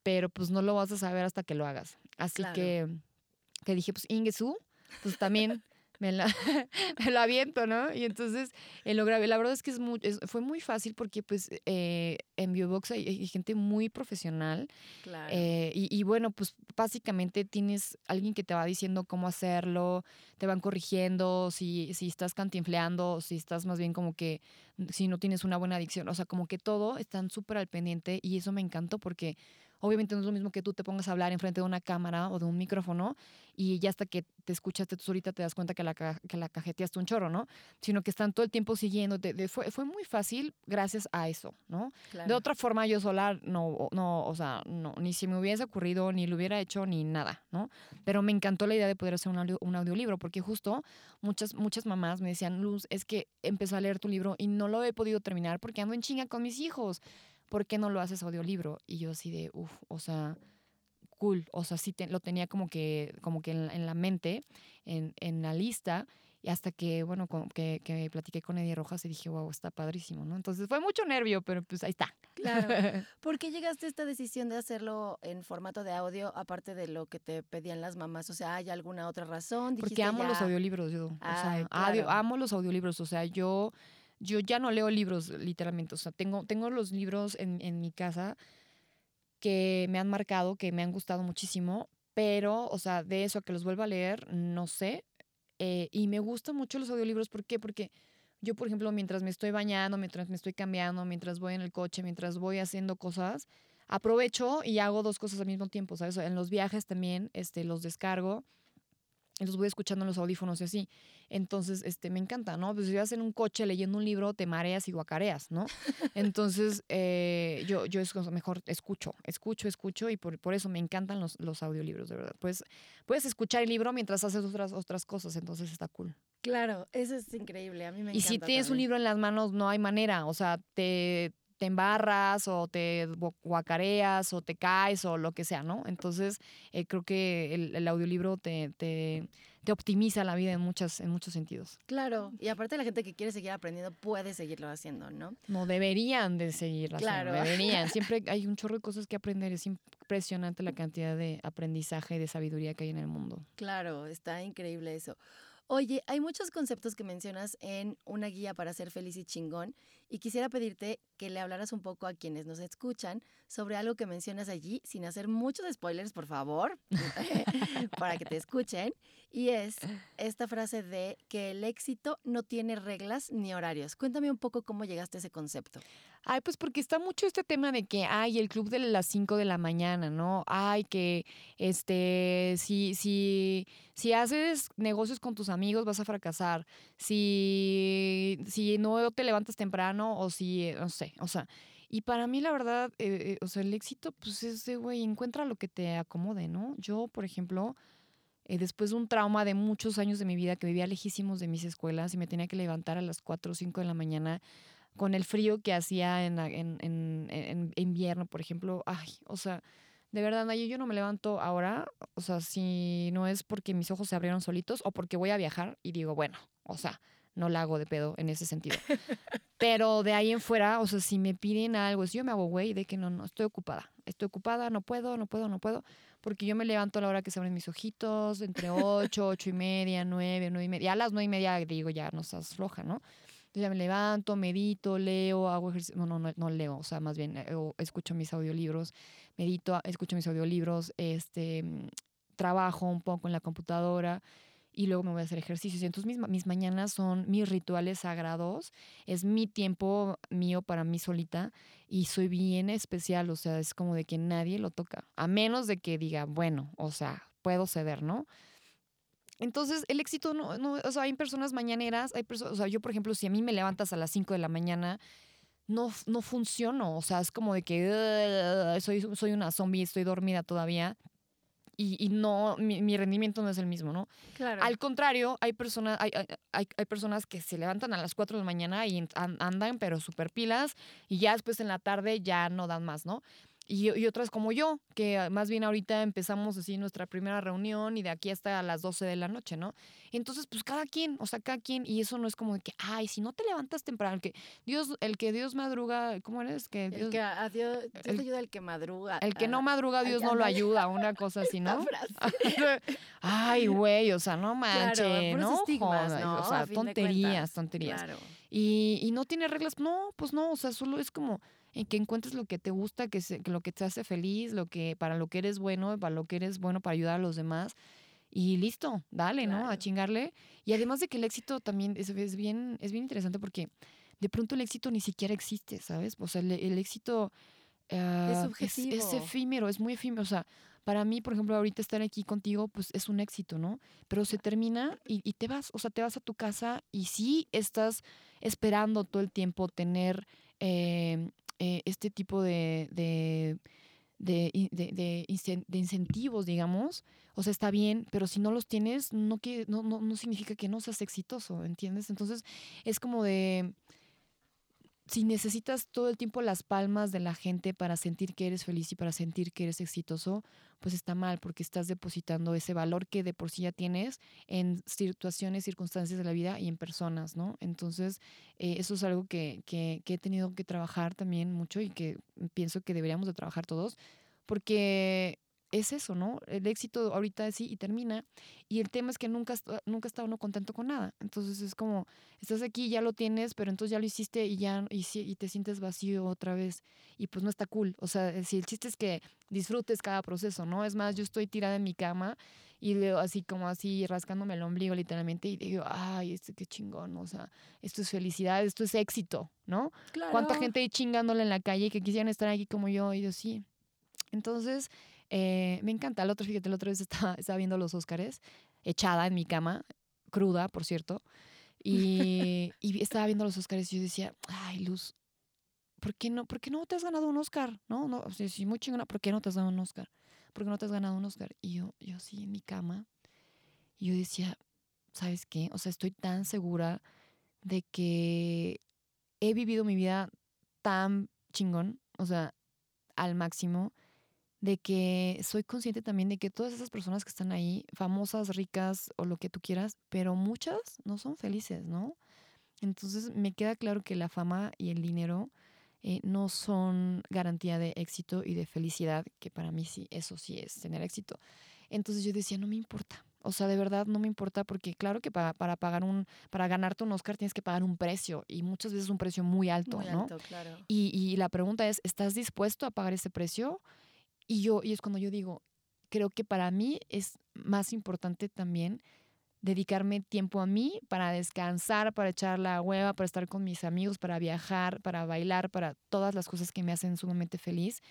pero pues no lo vas a saber hasta que lo hagas. Así que, que dije, pues Ingesu, pues también me la, me la aviento, ¿no? Y entonces eh, lo grabé. La verdad es que es muy, fue muy fácil porque pues eh, en Biobox hay, gente muy profesional. Claro. Eh, y, bueno, pues básicamente tienes alguien que te va diciendo cómo hacerlo, te van corrigiendo si, si estás cantinfleando, si estás más bien como que, si no tienes una buena adicción. O sea, como que todo están súper al pendiente y eso me encantó porque Obviamente no es lo mismo que tú te pongas a hablar enfrente de una cámara o de un micrófono y ya hasta que te escuchaste tú ahorita te das cuenta que la, que la cajeteaste un chorro, ¿no? Sino que están todo el tiempo siguiendo. fue, fue muy fácil gracias a eso, ¿no? De otra forma yo sola no, no, o sea, no, ni si me hubiese ocurrido, ni lo hubiera hecho, ni nada, ¿no? Pero me encantó la idea de poder hacer un, un audiolibro porque justo muchas, muchas mamás me decían, Luz, es que empecé a leer tu libro y no lo he podido terminar porque ando en chinga con mis hijos. ¿Por qué no lo haces audiolibro? Y yo así de, uff, o sea, cool, o sea, sí lo tenía como que, como que en, la mente, en, en, la lista, y hasta que, bueno, que, que platiqué con Eddie Rojas y dije, wow, está padrísimo, ¿no? Entonces fue mucho nervio, pero pues ahí está. Claro. ¿Por qué llegaste a esta decisión de hacerlo en formato de audio, aparte de lo que te pedían las mamás? O sea, ¿hay alguna otra razón? Porque amo los audiolibros, yo. o sea, amo los audiolibros, o sea, yo yo ya no leo libros literalmente, o sea, tengo, tengo los libros en, en mi casa que me han marcado, que me han gustado muchísimo, pero, o sea, de eso a que los vuelva a leer, no sé. Eh, y me gustan mucho los audiolibros, ¿por qué? Porque yo, por ejemplo, mientras me estoy bañando, mientras me estoy cambiando, mientras voy en el coche, mientras voy haciendo cosas, aprovecho y hago dos cosas al mismo tiempo, ¿sabes? En los viajes también este, los descargo los voy escuchando en los audífonos y así. Entonces, este, me encanta, ¿no? Pues si vas en un coche leyendo un libro, te mareas y guacareas, ¿no? Entonces, eh, yo, yo es mejor escucho, escucho, escucho y por, por eso me encantan los, los audiolibros, de verdad. Pues puedes escuchar el libro mientras haces otras, otras cosas, entonces está cool. Claro, eso es increíble, a mí me encanta. Y si tienes un libro en las manos, no hay manera, o sea, te, te embarras o te guacareas o te caes o lo que sea, ¿no? Entonces, eh, creo que el, audiolibro te, te, te, optimiza la vida en, muchas, en muchos sentidos. Claro, y aparte la gente que quiere seguir aprendiendo puede seguirlo haciendo, ¿no? No, deberían de seguirlo claro. haciendo, deberían. Siempre hay un chorro de cosas que aprender, es impresionante la cantidad de aprendizaje y de sabiduría que hay en el mundo. Claro, está increíble eso. Oye, hay muchos conceptos que mencionas en una guía para ser feliz y chingón y quisiera pedirte que le hablaras un poco a quienes nos escuchan sobre algo que mencionas allí, sin hacer muchos spoilers, por favor, para que te escuchen. Y es esta frase de que el éxito no tiene reglas ni horarios. Cuéntame un poco cómo llegaste a ese concepto. Ay, pues porque está mucho este tema de que, ay, el club de las 5 de la mañana, ¿no? Ay, que, este, si, si, si haces negocios con tus amigos vas a fracasar. Si, si no te levantas temprano o si, no sé, o sea. Y para mí, la verdad, eh, eh, o sea, el éxito, pues es de, güey, encuentra lo que te acomode, ¿no? Yo, por ejemplo, eh, después de un trauma de muchos años de mi vida que vivía lejísimos de mis escuelas y me tenía que levantar a las 4 o 5 de la mañana con el frío que hacía en, en, en, en invierno, por ejemplo, ay, o sea, de verdad, Nayo, yo no me levanto ahora, o sea, si no es porque mis ojos se abrieron solitos o porque voy a viajar y digo, bueno, o sea, no la hago de pedo en ese sentido. Pero de ahí en fuera, o sea, si me piden algo, si yo me hago güey de que no, no, estoy ocupada, estoy ocupada, no puedo, no puedo, no puedo, porque yo me levanto a la hora que se abren mis ojitos, entre ocho, ocho y media, nueve, nueve y media, a las nueve y media digo, ya no estás floja, ¿no? Ya me levanto, medito, leo, hago ejercicio. No, no, no, leo, o sea, más bien eh, escucho mis audiolibros, medito, escucho mis audiolibros, este, mm, trabajo un poco en la computadora y luego me voy a hacer ejercicios. Y entonces mis, mis mañanas son mis rituales sagrados, es mi tiempo mío para mí solita y soy bien especial, o sea, es como de que nadie lo toca, a menos de que diga, bueno, o sea, puedo ceder, ¿no? Entonces, el éxito no, no, o sea, hay personas mañaneras, hay personas, o sea, yo, por ejemplo, si a mí me levantas a las 5 de la mañana, no, no funciono, o sea, es como de que soy, soy una zombie, estoy dormida todavía y, y no, mi, mi, rendimiento no es el mismo, ¿no? Claro. Al contrario, hay personas, hay, hay, hay, personas que se levantan a las 4 de la mañana y andan, pero súper pilas, y ya después en la tarde ya no dan más, ¿no? Y, y, otras como yo, que más bien ahorita empezamos así nuestra primera reunión y de aquí hasta las 12 de la noche, ¿no? Entonces, pues cada quien, o sea, cada quien, y eso no es como de que, ay, si no te levantas temprano, el que Dios, el que Dios madruga, ¿cómo eres? Que Dios, el que a Dios, Dios el, ayuda al que madruga. El que no madruga, Dios no lo ayuda, una cosa así, ¿no? ay, güey, o sea, no manches, claro, ¿no? Estigmas, ¿no? O sea, tonterías, tonterías. Claro. Y, y no tiene reglas, no, pues no, o sea, solo es como en que encuentres lo que te gusta, que, se, que, lo que te hace feliz, lo que para lo que eres bueno, para lo que eres bueno para ayudar a los demás y listo, dale, claro. ¿no? A chingarle. Y además de que el éxito también es, es, bien es bien interesante porque de pronto el éxito ni siquiera existe, ¿sabes? O sea, el, el éxito uh, es, es, es efímero, es muy efímero, o sea, para mí, por ejemplo, ahorita estar aquí contigo, pues es un éxito, ¿no? Pero se termina y, y, te vas, o sea, te vas a tu casa y sí estás esperando todo el tiempo tener eh, eh, este tipo de, de, de, de, de, incentivos, digamos. O sea, está bien, pero si no los tienes, no, que, no, no, no significa que no seas exitoso, ¿entiendes? Entonces, es como de si necesitas todo el tiempo las palmas de la gente para sentir que eres feliz y para sentir que eres exitoso, pues está mal porque estás depositando ese valor que de por sí ya tienes en situaciones, circunstancias de la vida y en personas, ¿no? Entonces, eh, eso es algo que, que, que he tenido que trabajar también mucho y que pienso que deberíamos de trabajar todos, porque es eso, ¿no? El éxito ahorita sí y termina. Y el tema es que nunca, nunca está uno contento con nada. Entonces es como, estás aquí, ya lo tienes, pero entonces ya lo hiciste y ya y, y te sientes vacío otra vez. Y pues no está cool. O sea, si el chiste es que disfrutes cada proceso, ¿no? Es más, yo estoy tirada en mi cama y leo así como así rascándome el ombligo literalmente y digo, ay, este qué chingón, o sea, esto es felicidad, esto es éxito, ¿no? Claro. ¿Cuánta gente chingándole en la calle que quisieran estar aquí como yo? Y yo sí. Entonces, eh, me encanta. El otro, fíjate, la otra vez estaba, estaba viendo los Óscares, echada en mi cama, cruda, por cierto, y, y estaba viendo los Óscares y yo decía, ay, Luz, ¿por qué no, por qué no te has ganado un Óscar? No, no, sí, sí, muy chingona, ¿por qué no te has ganado un Óscar? ¿Por qué no te has ganado un Óscar? Y yo, yo así en mi cama, y yo decía, ¿sabes qué? O sea, estoy tan segura de que he vivido mi vida tan chingón, o sea, al máximo, de que soy consciente también de que todas esas personas que están ahí, famosas, ricas o lo que tú quieras, pero muchas no son felices, ¿no? Entonces me queda claro que la fama y el dinero eh, no son garantía de éxito y de felicidad, que para mí sí, eso sí es tener éxito. Entonces yo decía, no me importa. O sea, de verdad no me importa porque claro que para, para pagar un, para ganarte un Oscar tienes que pagar un precio y muchas veces un precio muy alto, muy ¿no? Alto, claro. y, y la pregunta es, ¿estás dispuesto a pagar ese precio? Y yo, y es cuando yo digo, creo que para mí es más importante también dedicarme tiempo a mí para descansar, para echar la hueva, para estar con mis amigos, para viajar, para bailar, para todas las cosas que me hacen sumamente feliz,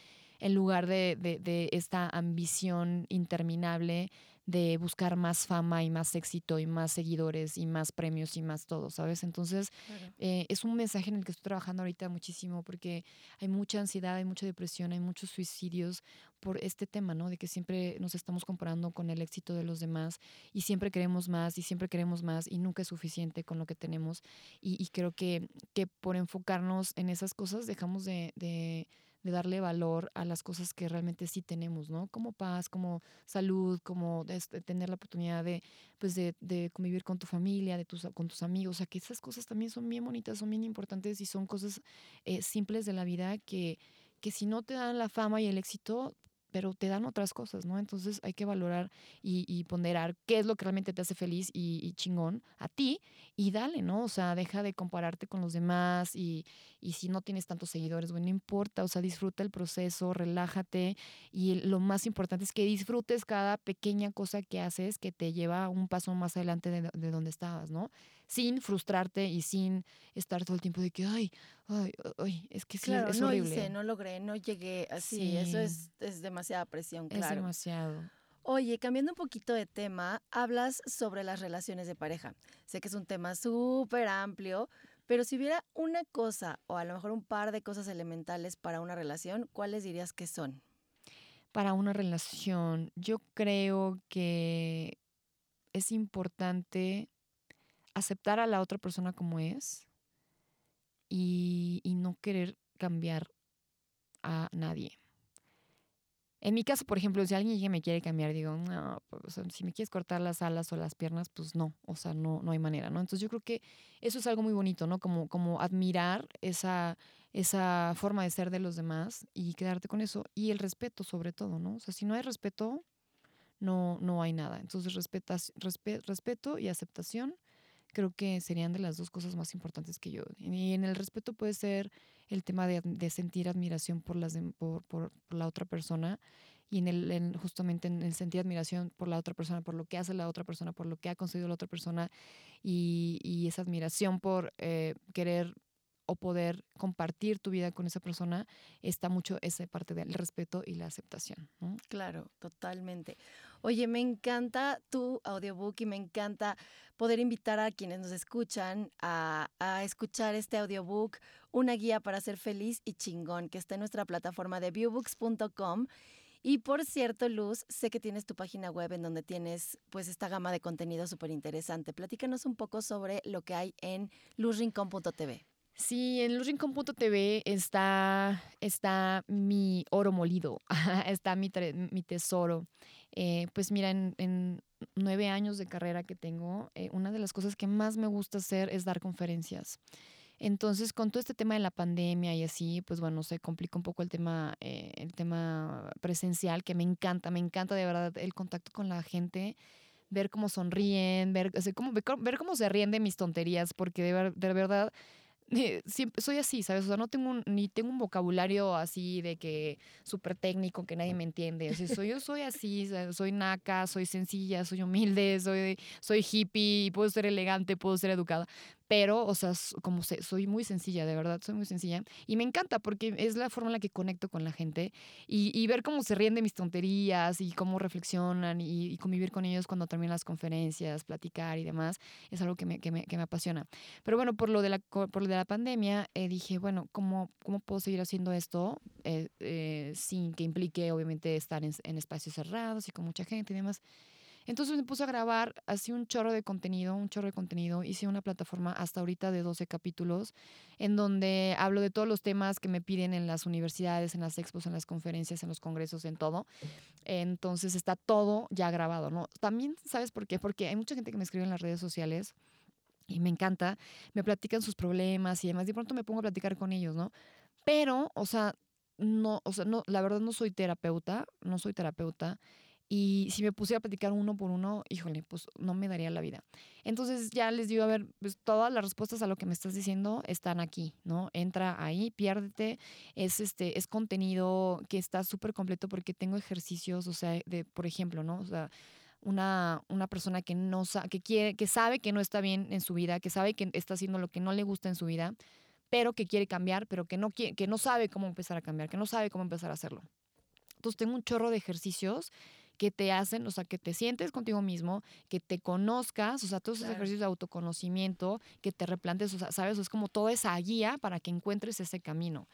en lugar de, de, de esta ambición interminable de buscar más fama y más éxito y más seguidores y más premios y más todo, ¿sabes? Entonces, eh, es un mensaje en el que estoy trabajando ahorita muchísimo porque hay mucha ansiedad, hay mucha depresión, hay muchos suicidios por este tema, ¿no? De que siempre nos estamos comparando con el éxito de los demás y siempre queremos más y siempre queremos más y nunca es suficiente con lo que tenemos. Y, creo que, que por enfocarnos en esas cosas dejamos de de darle valor a las cosas que realmente sí tenemos, ¿no? Como paz, como salud, como este, tener la oportunidad de, pues de, de, convivir con tu familia, de tus, con tus amigos, o sea, que esas cosas también son bien bonitas, son bien importantes y son cosas eh, simples de la vida que, que si no te dan la fama y el éxito, pero te dan otras cosas, ¿no? Entonces hay que valorar y, ponderar qué es lo que realmente te hace feliz y, chingón a ti y dale, ¿no? O sea, deja de compararte con los demás y, y si no tienes tantos seguidores, bueno, no importa, o sea, disfruta el proceso, relájate y lo más importante es que disfrutes cada pequeña cosa que haces que te lleva un paso más adelante de, de donde estabas, ¿no? Sin frustrarte y sin estar todo el tiempo de que, ay, ay, ay, es que sí, claro, es no horrible. hice, no logré, no llegué así, eso es, es demasiada presión, claro. Es demasiado. Oye, cambiando un poquito de tema, hablas sobre las relaciones de pareja. Sé que es un tema súper amplio, pero si hubiera una cosa o a lo mejor un par de cosas elementales para una relación, ¿cuáles dirías que son? Para una relación, yo creo que es importante aceptar a la otra persona como es y, no querer cambiar a nadie. En mi caso, por ejemplo, si alguien me quiere cambiar, digo, no, pues, si me quieres cortar las alas o las piernas, pues no, o sea, no, no hay manera, ¿no? Entonces yo creo que eso es algo muy bonito, ¿no? Como, como admirar esa, esa forma de ser de los demás y quedarte con eso. Y el respeto, sobre todo, ¿no? O sea, si no hay respeto, no, no hay nada. Entonces, respetas, respeto y aceptación creo que serían de las dos cosas más importantes que yo. Y en el respeto puede ser el tema de, de sentir admiración por, las por, por, la otra persona y en el, justamente en sentir admiración por la otra persona, por lo que hace la otra persona, por lo que ha conseguido la otra persona y, y esa admiración por eh, querer o poder compartir tu vida con esa persona, está mucho esa parte del respeto y la aceptación. Claro, totalmente. Oye, me encanta tu audiobook y me encanta poder invitar a quienes nos escuchan a, escuchar este audiobook, una guía para ser feliz y chingón, que está en nuestra plataforma de viewbooks.com. Y por cierto, Luz, sé que tienes tu página web en donde tienes pues esta gama de contenido súper interesante. Platícanos un poco sobre lo que hay en luzrincon.tv. Sí, en luzrincon.tv está, está mi oro molido, está mi, mi tesoro. Eh, pues mira, en, nueve años de carrera que tengo, eh, una de las cosas que más me gusta hacer es dar conferencias. Entonces, con todo este tema de la pandemia y así, pues bueno, se complica un poco el tema, eh, el tema presencial, que me encanta, me encanta de verdad el contacto con la gente, ver cómo sonríen, ver, cómo, ver, cómo se ríen de mis tonterías, porque de, de verdad siempre soy así, ¿sabes? O sea, no tengo ni tengo un vocabulario así de que súper técnico que nadie me entiende. O sea, soy, yo soy así, soy naca, soy sencilla, soy humilde, soy, soy hippie, puedo ser elegante, puedo ser educada pero, o sea, como soy muy sencilla, de verdad, soy muy sencilla. Y me encanta porque es la forma en la que conecto con la gente y, ver cómo se ríen de mis tonterías y cómo reflexionan y, convivir con ellos cuando terminan las conferencias, platicar y demás, es algo que me, que me, que me apasiona. Pero bueno, por lo de la, por lo de la pandemia, eh, dije, bueno, ¿cómo, ¿cómo puedo seguir haciendo esto eh, eh, sin que implique, obviamente, estar en, en espacios cerrados y con mucha gente y demás? Entonces me puse a grabar así un chorro de contenido, un chorro de contenido. Hice una plataforma hasta ahorita de 12 capítulos en donde hablo de todos los temas que me piden en las universidades, en las expos, en las conferencias, en los congresos, en todo. Entonces está todo ya grabado, ¿no? También, ¿sabes por qué? Porque hay mucha gente que me escribe en las redes sociales y me encanta, me platican sus problemas y demás. De pronto me pongo a platicar con ellos, ¿no? Pero, o sea, no, o sea, no, la verdad no soy terapeuta, no soy terapeuta. Y si me pusiera a platicar uno por uno, híjole, pues no me daría la vida. Entonces ya les digo, a ver, pues todas las respuestas a lo que me estás diciendo están aquí, ¿no? Entra ahí, piérdete. Es, este, es contenido que está súper completo porque tengo ejercicios, o sea, de, por ejemplo, ¿no? O sea, una, una persona que no que quiere, que sabe que no está bien en su vida, que sabe que está haciendo lo que no le gusta en su vida, pero que quiere cambiar, pero que no quiere, que no sabe cómo empezar a cambiar, que no sabe cómo empezar a hacerlo. Entonces tengo un chorro de ejercicios que te hacen, o sea, que te sientes contigo mismo, que te conozcas, o sea, todos esos ejercicios de autoconocimiento, que te replantes, o sea, sabes, es como toda esa guía para que encuentres ese camino.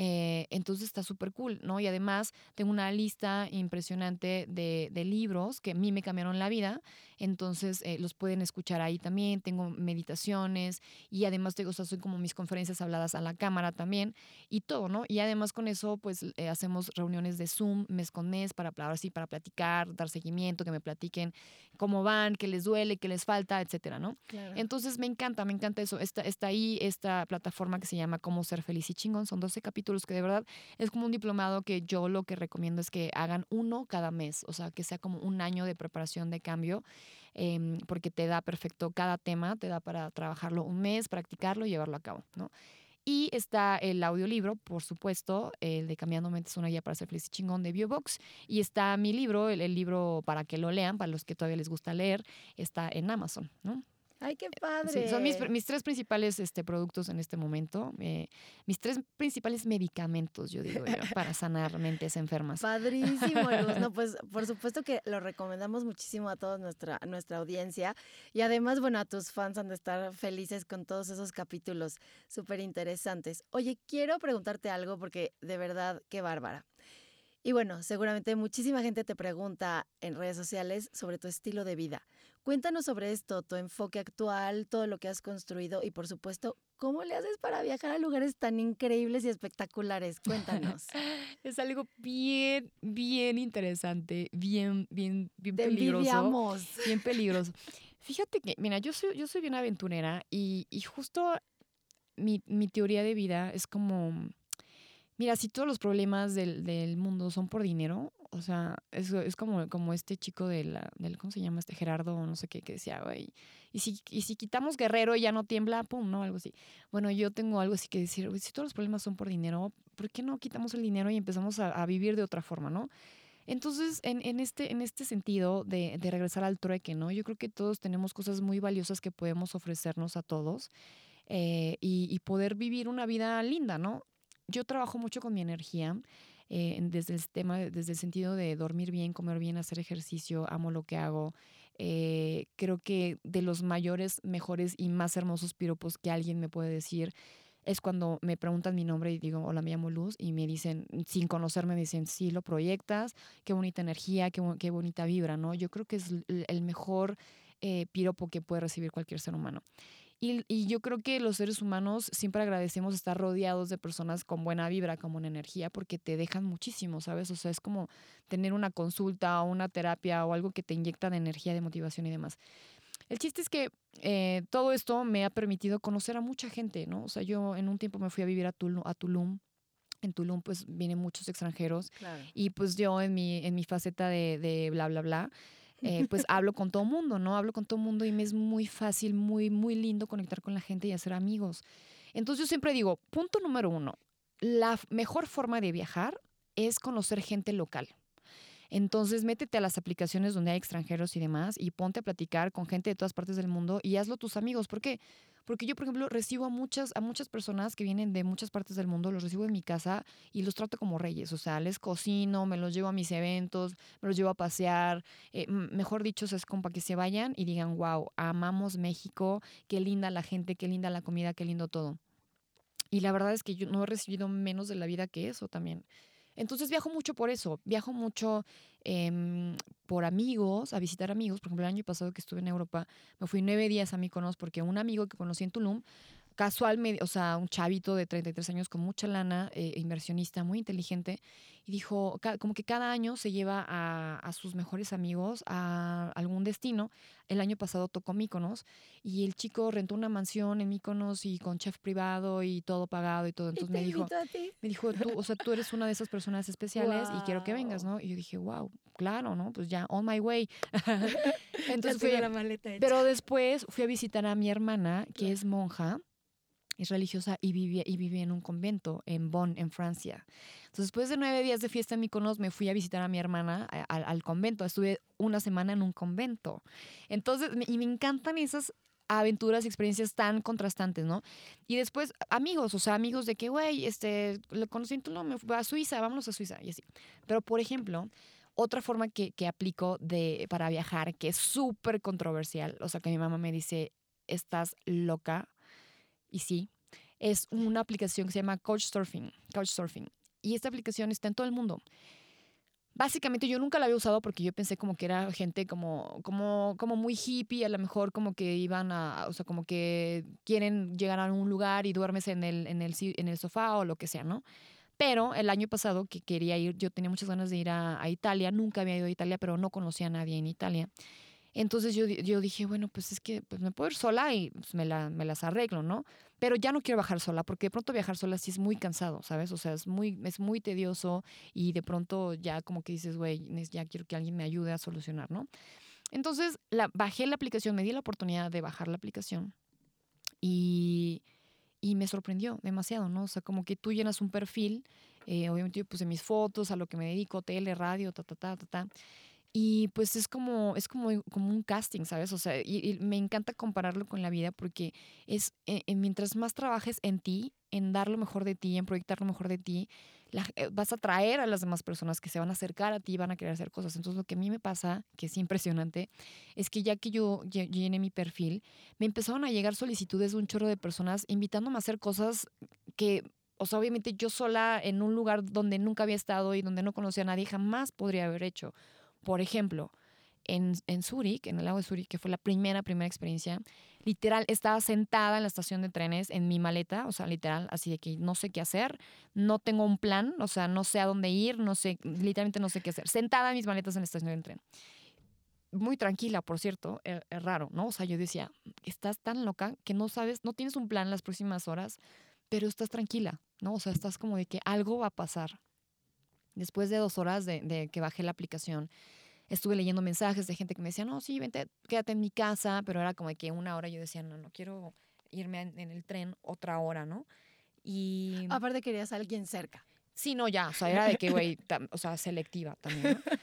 Eh, entonces está súper cool, ¿no? Y además tengo una lista impresionante de, de, libros que a mí me cambiaron la vida, entonces eh, los pueden escuchar ahí también, tengo meditaciones y además tengo, o sea, soy como mis conferencias habladas a la cámara también y todo, ¿no? Y además con eso pues eh, hacemos reuniones de Zoom mes con mes para, ahora sí, para platicar, dar seguimiento, que me platiquen cómo van, qué les duele, qué les falta, etcétera, ¿no? Entonces me encanta, me encanta eso. Está, está ahí esta plataforma que se llama Cómo ser feliz y chingón, son 12 capítulos que de verdad es como un diplomado que yo lo que recomiendo es que hagan uno cada mes, o sea, que sea como un año de preparación de cambio Em, porque te da perfecto cada tema, te da para trabajarlo un mes, practicarlo y llevarlo a cabo, ¿no? Y está el audiolibro, por supuesto, el de Cambiando Mentes, una guía para ser feliz y chingón de Biobox. Y está mi libro, el, el libro para que lo lean, para los que todavía les gusta leer, está en Amazon, ¿no? Ay, qué padre. son mis, mis, tres principales este, productos en este momento. Eh, mis tres principales medicamentos, yo digo, para sanar mentes enfermas. Padrísimo, Luz. No, pues por supuesto que lo recomendamos muchísimo a toda nuestra, nuestra audiencia. Y además, bueno, a tus fans han de estar felices con todos esos capítulos súper interesantes. Oye, quiero preguntarte algo porque de verdad, qué bárbara. Y bueno, seguramente muchísima gente te pregunta en redes sociales sobre tu estilo de vida. Cuéntanos sobre esto, tu enfoque actual, todo lo que has construido y por supuesto, ¿cómo le haces para viajar a lugares tan increíbles y espectaculares? Cuéntanos. es algo bien, bien interesante, bien, bien, bien Te peligroso. Bien peligroso. Fíjate que, mira, yo soy, yo soy bien aventurera y, y justo mi, mi teoría de vida es como, mira, si todos los problemas del, del mundo son por dinero, o sea, es, es como, como este chico de la, del, ¿cómo se llama? Este Gerardo, no sé qué, que decía, güey, y si, y si quitamos Guerrero y ya no tiembla, pum, ¿no? Algo así. Bueno, yo tengo algo así que decir, si todos los problemas son por dinero, ¿por qué no quitamos el dinero y empezamos a, vivir de otra forma, ¿no? Entonces, en, en, este, en este sentido de, de regresar al trueque, ¿no? Yo creo que todos tenemos cosas muy valiosas que podemos ofrecernos a todos eh, y poder vivir una vida linda, ¿no? Yo trabajo mucho con mi energía. Eh, desde el tema, desde el sentido de dormir bien, comer bien, hacer ejercicio, amo lo que hago. Eh, creo que de los mayores, mejores y más hermosos piropos que alguien me puede decir es cuando me preguntan mi nombre y digo, hola, me llamo Luz, y me dicen, sin conocerme, me dicen, sí, lo proyectas, qué bonita energía, qué, qué bonita vibra, ¿no? Yo creo que es el mejor eh, piropo que puede recibir cualquier ser humano. Y, yo creo que los seres humanos siempre agradecemos estar rodeados de personas con buena vibra, con buena energía, porque te dejan muchísimo, ¿sabes? O sea, es como tener una consulta o una terapia o algo que te inyecta de energía, de motivación y demás. El chiste es que eh, todo esto me ha permitido conocer a mucha gente, ¿no? O sea, yo en un tiempo me fui a vivir a Tulum, a Tulum en Tulum pues vienen muchos extranjeros y pues yo en mi, en mi faceta de, de bla, bla, bla, eh, pues hablo con todo mundo, ¿no? Hablo con todo mundo y me es muy fácil, muy, muy lindo conectar con la gente y hacer amigos. Entonces yo siempre digo, punto número uno, la mejor forma de viajar es conocer gente local. Entonces, métete a las aplicaciones donde hay extranjeros y demás y ponte a platicar con gente de todas partes del mundo y hazlo tus amigos. ¿Por qué? Porque yo, por ejemplo, recibo a muchas, a muchas personas que vienen de muchas partes del mundo, los recibo en mi casa y los trato como reyes. O sea, les cocino, me los llevo a mis eventos, me los llevo a pasear. Eh, mejor dicho, es como para que se vayan y digan, wow, amamos México, qué linda la gente, qué linda la comida, qué lindo todo. Y la verdad es que yo no he recibido menos de la vida que eso también. Entonces viajo mucho por eso, viajo mucho em, por amigos, a visitar amigos. Por ejemplo, el año pasado que estuve en Europa, me fui nueve días a Mykonos porque un amigo que conocí en Tulum casual, o sea, un chavito de 33 años con mucha lana, eh, inversionista, muy inteligente, y dijo, como que cada año se lleva a, sus mejores amigos a algún destino. El año pasado tocó Míconos y el chico rentó una mansión en Míconos y con chef privado y todo pagado y todo. Entonces me dijo, me dijo, tú, o sea, tú eres una de esas personas especiales y quiero que vengas, ¿no? Y yo dije, wow, claro, ¿no? Pues ya, on my way. Entonces fui, la maleta pero después fui a visitar a mi hermana, que es monja es religiosa y vive, y vive en un convento en Bonn, en Francia. Entonces, después de nueve días de fiesta en Mykonos, me fui a visitar a mi hermana al, al convento. Estuve una semana en un convento. Entonces, y me encantan esas aventuras y experiencias tan contrastantes, ¿no? Y después, amigos, o sea, amigos de que, güey, este, lo conocí, no, me a Suiza, vámonos a Suiza, y así. Pero, por ejemplo, otra forma que, que aplico de, para viajar, que es súper controversial, o sea, que mi mamá me dice, estás loca, y sí, es una aplicación que se llama Couchsurfing, Couchsurfing. Y esta aplicación está en todo el mundo. Básicamente yo nunca la había usado porque yo pensé como que era gente como, como, como muy hippie, a lo mejor como que iban a, o sea, como que quieren llegar a un lugar y duermes en el, en el, en el sofá o lo que sea, ¿no? Pero el año pasado que quería ir, yo tenía muchas ganas de ir a, a Italia, nunca había ido a Italia, pero no conocía a nadie en Italia. Entonces yo, yo dije, bueno, pues es que pues me puedo ir sola y pues me, la, me las arreglo, ¿no? Pero ya no quiero bajar sola, porque de pronto viajar sola sí es muy cansado, ¿sabes? O sea, es muy, es muy tedioso y de pronto ya como que dices, güey, ya quiero que alguien me ayude a solucionar, ¿no? Entonces la, bajé la aplicación, me di la oportunidad de bajar la aplicación y, y me sorprendió demasiado, ¿no? O sea, como que tú llenas un perfil, eh, obviamente yo puse mis fotos, a lo que me dedico, tele, radio, ta, ta, ta, ta, ta. Y pues es como, es como, como un casting, ¿sabes? O sea, y, me encanta compararlo con la vida porque es eh, eh, mientras más trabajes en ti, en dar lo mejor de ti, en proyectar lo mejor de ti, eh, vas a atraer a las demás personas que se van a acercar a ti y van a querer hacer cosas. Entonces lo que a mí me pasa, que es impresionante, es que ya que yo llené mi perfil, me empezaron a llegar solicitudes de un chorro de personas invitándome a hacer cosas que o sea, obviamente yo sola en un lugar donde nunca había estado y donde no conocía a nadie, jamás podría haber hecho. Por ejemplo, en, en Zurich, en el lago de Zurich, que fue la primera, primera experiencia, literal, estaba sentada en la estación de trenes en mi maleta, o sea, literal, así de que no sé qué hacer, no tengo un plan, o sea, no sé a dónde ir, no sé, literalmente no sé qué hacer, sentada en mis maletas en la estación de tren. Muy tranquila, por cierto, es, es raro, ¿no? O sea, yo decía, estás tan loca que no sabes, no tienes un plan las próximas horas, pero estás tranquila, ¿no? O sea, estás como de que algo va a pasar. Después de dos horas de que bajé la aplicación, estuve leyendo mensajes de gente que me decía, no, sí, vente, quédate en mi casa, pero era como que una hora yo decía, no, no quiero irme en, el tren otra hora, ¿no? Y... Aparte querías a alguien cerca. Sí, no, ya, o sea, era de que, güey, o sea, selectiva también, ¿no?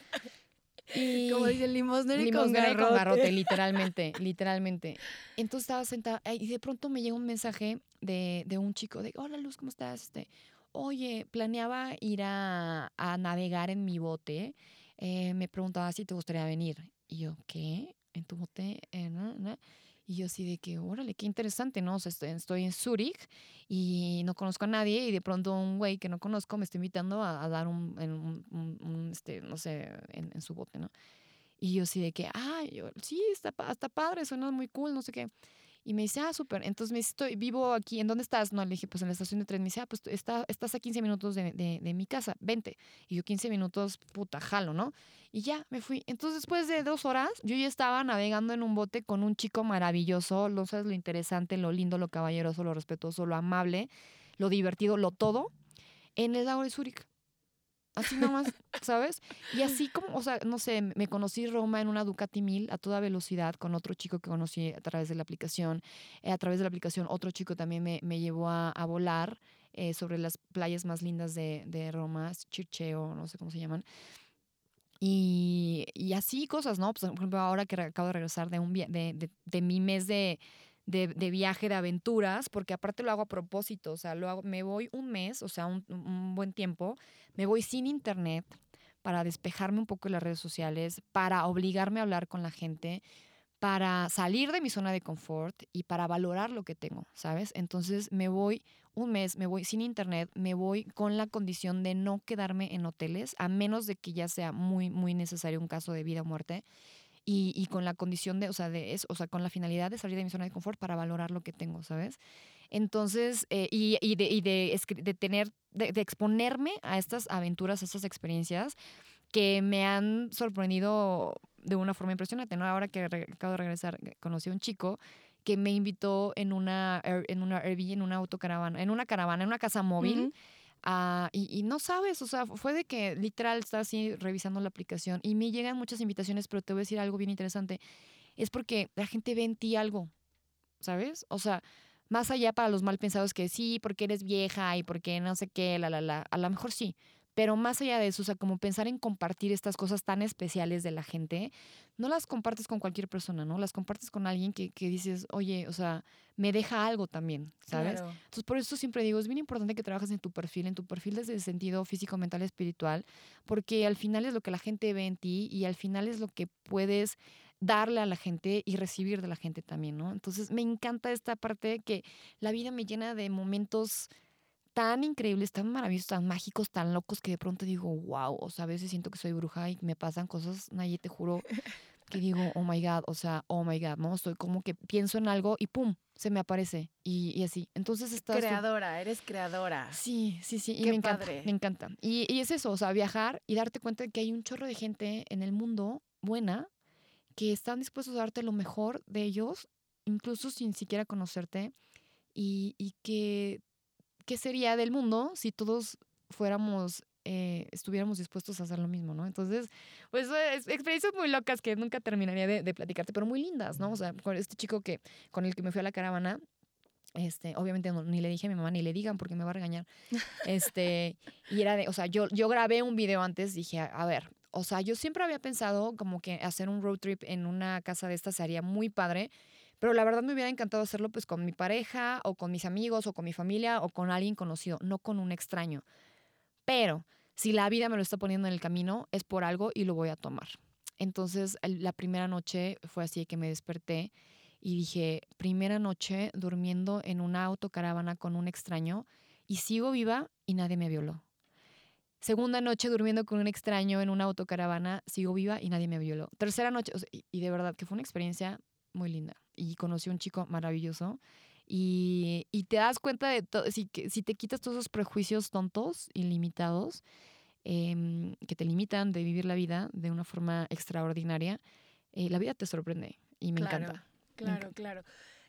Y Como dice el limosnero y con garrote. literalmente, literalmente. Entonces estaba sentada y de pronto me llega un mensaje de, de un chico de, hola Luz, ¿cómo estás? Este, Oye, planeaba ir a, a navegar en mi bote eh, me preguntaba si te gustaría venir. Y yo, ¿qué? ¿En tu bote? Eh, y yo así de que, órale, qué interesante, ¿no? O sea, estoy, en Zurich y no conozco a nadie y de pronto un güey que no conozco me está invitando a, dar un, un, este, no sé, en, su bote, ¿no? Y yo así de que, ah, yo, sí, está, está padre, suena muy cool, no sé qué. Y me dice, ah, súper. Entonces me dice, estoy vivo aquí. ¿En dónde estás? No, le dije, pues en la estación de tren. Me dice, ah, pues está, estás a 15 minutos de, de, mi casa, vente. Y yo 15 minutos, puta, jalo, ¿no? Y ya, me fui. Entonces después de dos horas, yo ya estaba navegando en un bote con un chico maravilloso. Lo sabes, lo interesante, lo lindo, lo caballeroso, lo respetuoso, lo amable, lo divertido, lo todo, en el lago de Zúrich. Así nomás, ¿sabes? Y así como, o sea, no sé, me conocí Roma en una Ducati 1000 a toda velocidad con otro chico que conocí a través de la aplicación. Eh, a través de la aplicación, otro chico también me, me llevó a, a volar eh, sobre las playas más lindas de, de Roma, Chircheo, no sé cómo se llaman. Y, y, así cosas, ¿no? Pues, por ejemplo, ahora que acabo de regresar de, un, de, de, de mi mes de, de, de, viaje, de aventuras, porque aparte lo hago a propósito, o sea, lo hago, me voy un mes, o sea, un, un buen tiempo, me voy sin internet para despejarme un poco de las redes sociales, para obligarme a hablar con la gente, para salir de mi zona de confort y para valorar lo que tengo, ¿sabes? Entonces me voy un mes, me voy sin internet, me voy con la condición de no quedarme en hoteles, a menos de que ya sea muy, muy necesario un caso de vida o muerte y, y, con la condición de, o sea, de eso, o sea, con la finalidad de salir de mi zona de confort para valorar lo que tengo, ¿sabes? Entonces, eh, y, y, de, y de, de tener, de, de, exponerme a estas aventuras, a estas experiencias que me han sorprendido de una forma impresionante, ¿no? Ahora que acabo de regresar, conocí a un chico que me invitó en una, en una Airbnb, en una autocaravana, en una caravana, en una casa móvil. Uh -huh Uh, y, y, no sabes, o sea, fue de que literal estaba así revisando la aplicación y me llegan muchas invitaciones, pero te voy a decir algo bien interesante. Es porque la gente ve en ti algo, ¿sabes? O sea, más allá para los mal pensados que sí, porque eres vieja y porque no sé qué, la, la, la, a lo mejor sí, pero más allá de eso, o sea, como pensar en compartir estas cosas tan especiales de la gente, no las compartes con cualquier persona, ¿no? Las compartes con alguien que, que dices, oye, o sea, me deja algo también, ¿sabes? Claro. Entonces, por eso siempre digo, es bien importante que trabajes en tu perfil, en tu perfil desde el sentido físico, mental, espiritual, porque al final es lo que la gente ve en ti y al final es lo que puedes darle a la gente y recibir de la gente también, ¿no? Entonces, me encanta esta parte que la vida me llena de momentos tan increíbles, tan maravillosos, tan mágicos, tan locos que de pronto digo, wow, o sea, a veces siento que soy bruja y me pasan cosas, Naye, te juro, que digo, oh my God, o sea, oh my God, ¿no? Estoy como que pienso en algo y pum, se me aparece y, y así. Entonces estás... Creadora, eres creadora. Sí, sí, sí, y Qué me encanta, me encanta. Y, y es eso, o sea, viajar y darte cuenta de que hay un chorro de gente en el mundo buena que están dispuestos a darte lo mejor de ellos, incluso sin siquiera conocerte, y, y que qué sería del mundo si todos fuéramos, eh, estuviéramos dispuestos a hacer lo mismo, ¿no? Entonces, pues es experiencias muy locas que nunca terminaría de, de platicarte, pero muy lindas, ¿no? O sea, con este chico que, con el que me fui a la caravana, este, obviamente no- ni le dije a mi mamá ni le digan porque me va a regañar. Este, y era de, o sea, yo, yo grabé un video antes, dije, a, a ver, o sea, yo siempre había pensado como que hacer un road trip en una casa de estas sería muy padre, pero la verdad me hubiera encantado hacerlo pues con mi pareja o con mis amigos o con mi familia o con alguien conocido, no con un extraño. Pero si la vida me lo está poniendo en el camino, es por algo y lo voy a tomar. Entonces, la primera noche fue así que me desperté y dije, primera noche durmiendo en una autocaravana con un extraño y sigo viva y nadie me violó. Segunda noche durmiendo con un extraño en una autocaravana, sigo viva y nadie me violó. Tercera noche, y de verdad que fue una experiencia muy linda. Y conocí a un chico maravilloso. Y, y te das cuenta de todo, si, si te quitas todos esos prejuicios tontos, ilimitados, em, que te limitan de vivir la vida de una forma extraordinaria, eh, la vida te sorprende y me Claro. encanta. Claro, claro.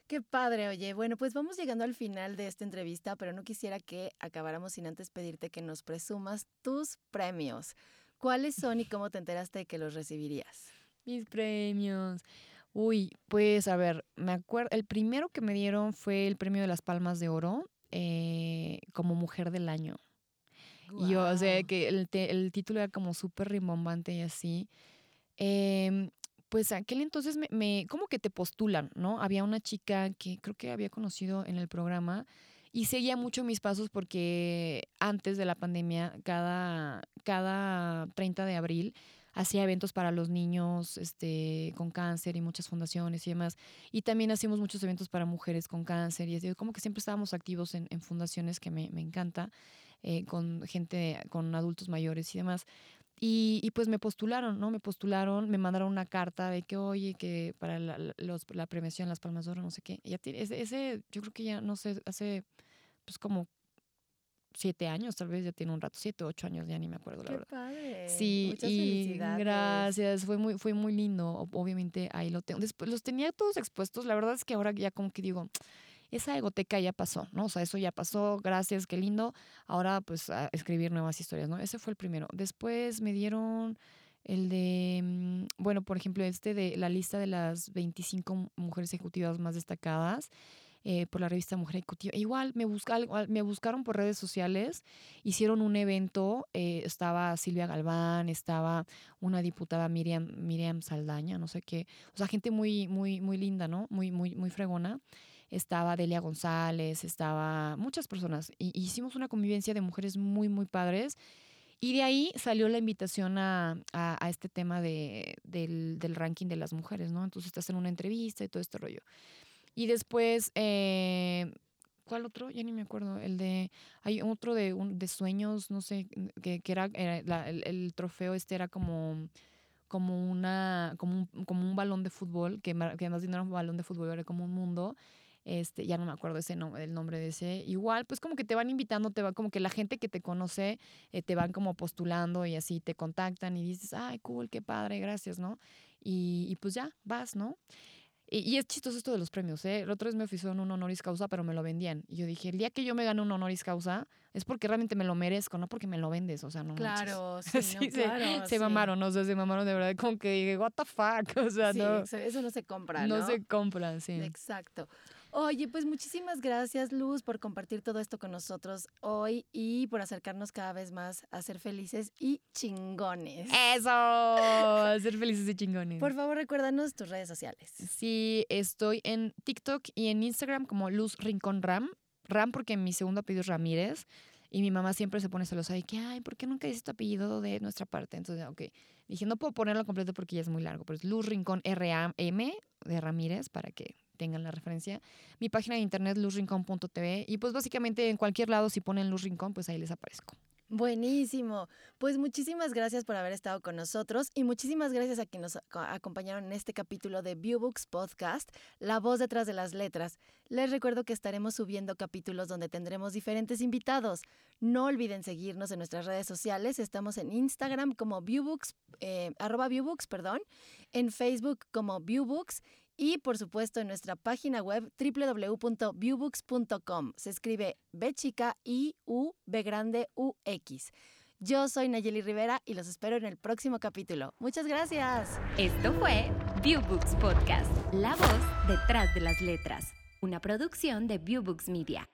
Qué padre, oye. Bueno, pues vamos llegando al final de esta entrevista, pero no quisiera que acabáramos sin antes pedirte que nos presumas tus premios. ¿Cuáles son y cómo te enteraste de que los recibirías? Mis premios. Uy, pues a ver, me acuerdo, el primero que me dieron fue el premio de las Palmas de Oro eh, como mujer del año. Y yo, o sea, que el, te- el título era como súper rimbombante y así. Em, pues aquel entonces me, me- como que te postulan, ¿no? Había una chica que creo que había conocido en el programa y seguía mucho mis pasos porque antes de la pandemia, cada, cada 30 de abril, hacía eventos para los niños este, con cáncer y muchas fundaciones y demás. Y también hacíamos muchos eventos para mujeres con cáncer y así, como que siempre estábamos activos en, en fundaciones que me, me encanta eh, con gente, con adultos mayores y demás. Y, y pues me postularon, ¿no? Me postularon, me mandaron una carta de que, oye, que para la, los- la premiación Las Palmas de Oro, no sé qué. Y ese, ese, yo creo que ya, no sé, hace pues como siete años, tal vez ya tiene un rato, siete, ocho años, ya ni me acuerdo, la Qué verdad. padre. Sí, Muchas y felicidades. gracias, fue muy, fue muy lindo, ob- obviamente ahí lo tengo. Después los tenía todos expuestos, la verdad es que ahora ya como que digo, esa egoteca ya pasó, ¿no? O sea, eso ya pasó, gracias, qué lindo. Ahora pues a escribir nuevas historias, ¿no? Ese fue el primero. Después me dieron el de, mm, bueno, por ejemplo, este de la lista de las 25 mujeres ejecutivas más destacadas. Eh, por la revista Mujer Ejecutiva. Igual me, me buscaron por redes sociales, hicieron un evento, eh, estaba Silvia Galván, estaba una diputada Miriam, Miriam Saldaña, no sé qué, o sea, gente muy, muy, muy linda, ¿no? Muy, muy, muy fregona. Estaba Delia González, estaba muchas personas. Y hicimos una convivencia de mujeres muy, muy padres. Y de ahí salió la invitación a, a- a este tema de, del, del ranking de las mujeres, ¿no? Entonces te hacen una entrevista y todo este rollo. Y después, eh, ¿cuál otro? Ya ni me acuerdo. El de, hay otro de, un- de sueños, no sé, que, que era, era el, el trofeo este era como como una como un, como un balón de fútbol que, que más bien era un balón de fútbol era como un mundo este ya no me acuerdo ese nombre el nombre de ese igual pues como que te van invitando te va como que la gente que te conoce eh, te van como postulando y así te contactan y dices ay cool qué padre gracias no y pues ya vas no y, y es chistoso esto de los premios, ¿eh? El otro vez me ofrecieron un honoris causa, pero me lo vendían. Y yo dije, el día que yo me gane un honoris causa es porque realmente me lo merezco, no porque me lo vendes, o sea, no. Claro, sí, Sí, no, se- claro. Se sí. mamaron, o sea, se mamaron de verdad, como que dije, what the fuck, o sea, Sí, no, eso- eso no se compra, no ¿no? se compran, sí. Exacto. Oye, pues muchísimas gracias, Luz, por compartir todo esto con nosotros hoy y por acercarnos cada vez más a ser felices y chingones. ¡Eso! Ser felices y chingones. Por favor, recuérdanos tus redes sociales. Sí, estoy en TikTok y en Instagram como Luz Rincón Ram. Ram porque mi segundo apellido es Ramírez. Y mi mamá siempre se pone celosa y que, ay, ¿por qué nunca dices tu apellido de nuestra parte? Entonces, ok. Dije, no puedo ponerlo completo porque ya es muy largo, pero es Luz Rincón R-A-M de Ramírez para que tengan la referencia. Mi página de internet luzrincón.tv y pues básicamente en cualquier lado si ponen Luz Rincón, pues ahí les aparezco. Buenísimo. Pues muchísimas gracias por haber estado con nosotros y muchísimas gracias a quienes nos acompañaron en este capítulo de Viewbooks Podcast, La voz detrás de las letras. Les recuerdo que estaremos subiendo capítulos donde tendremos diferentes invitados. No olviden seguirnos en nuestras redes sociales. Estamos en Instagram como Viewbooks, eh, arroba Viewbooks, perdón, en Facebook como Viewbooks y por supuesto en nuestra página web www.viewbooks.com. Se escribe B chica I U B grande U X. Yo soy Nayeli Rivera y los espero en el próximo capítulo. Muchas gracias. Esto fue Viewbooks Podcast, la voz detrás de las letras, una producción de Viewbooks Media.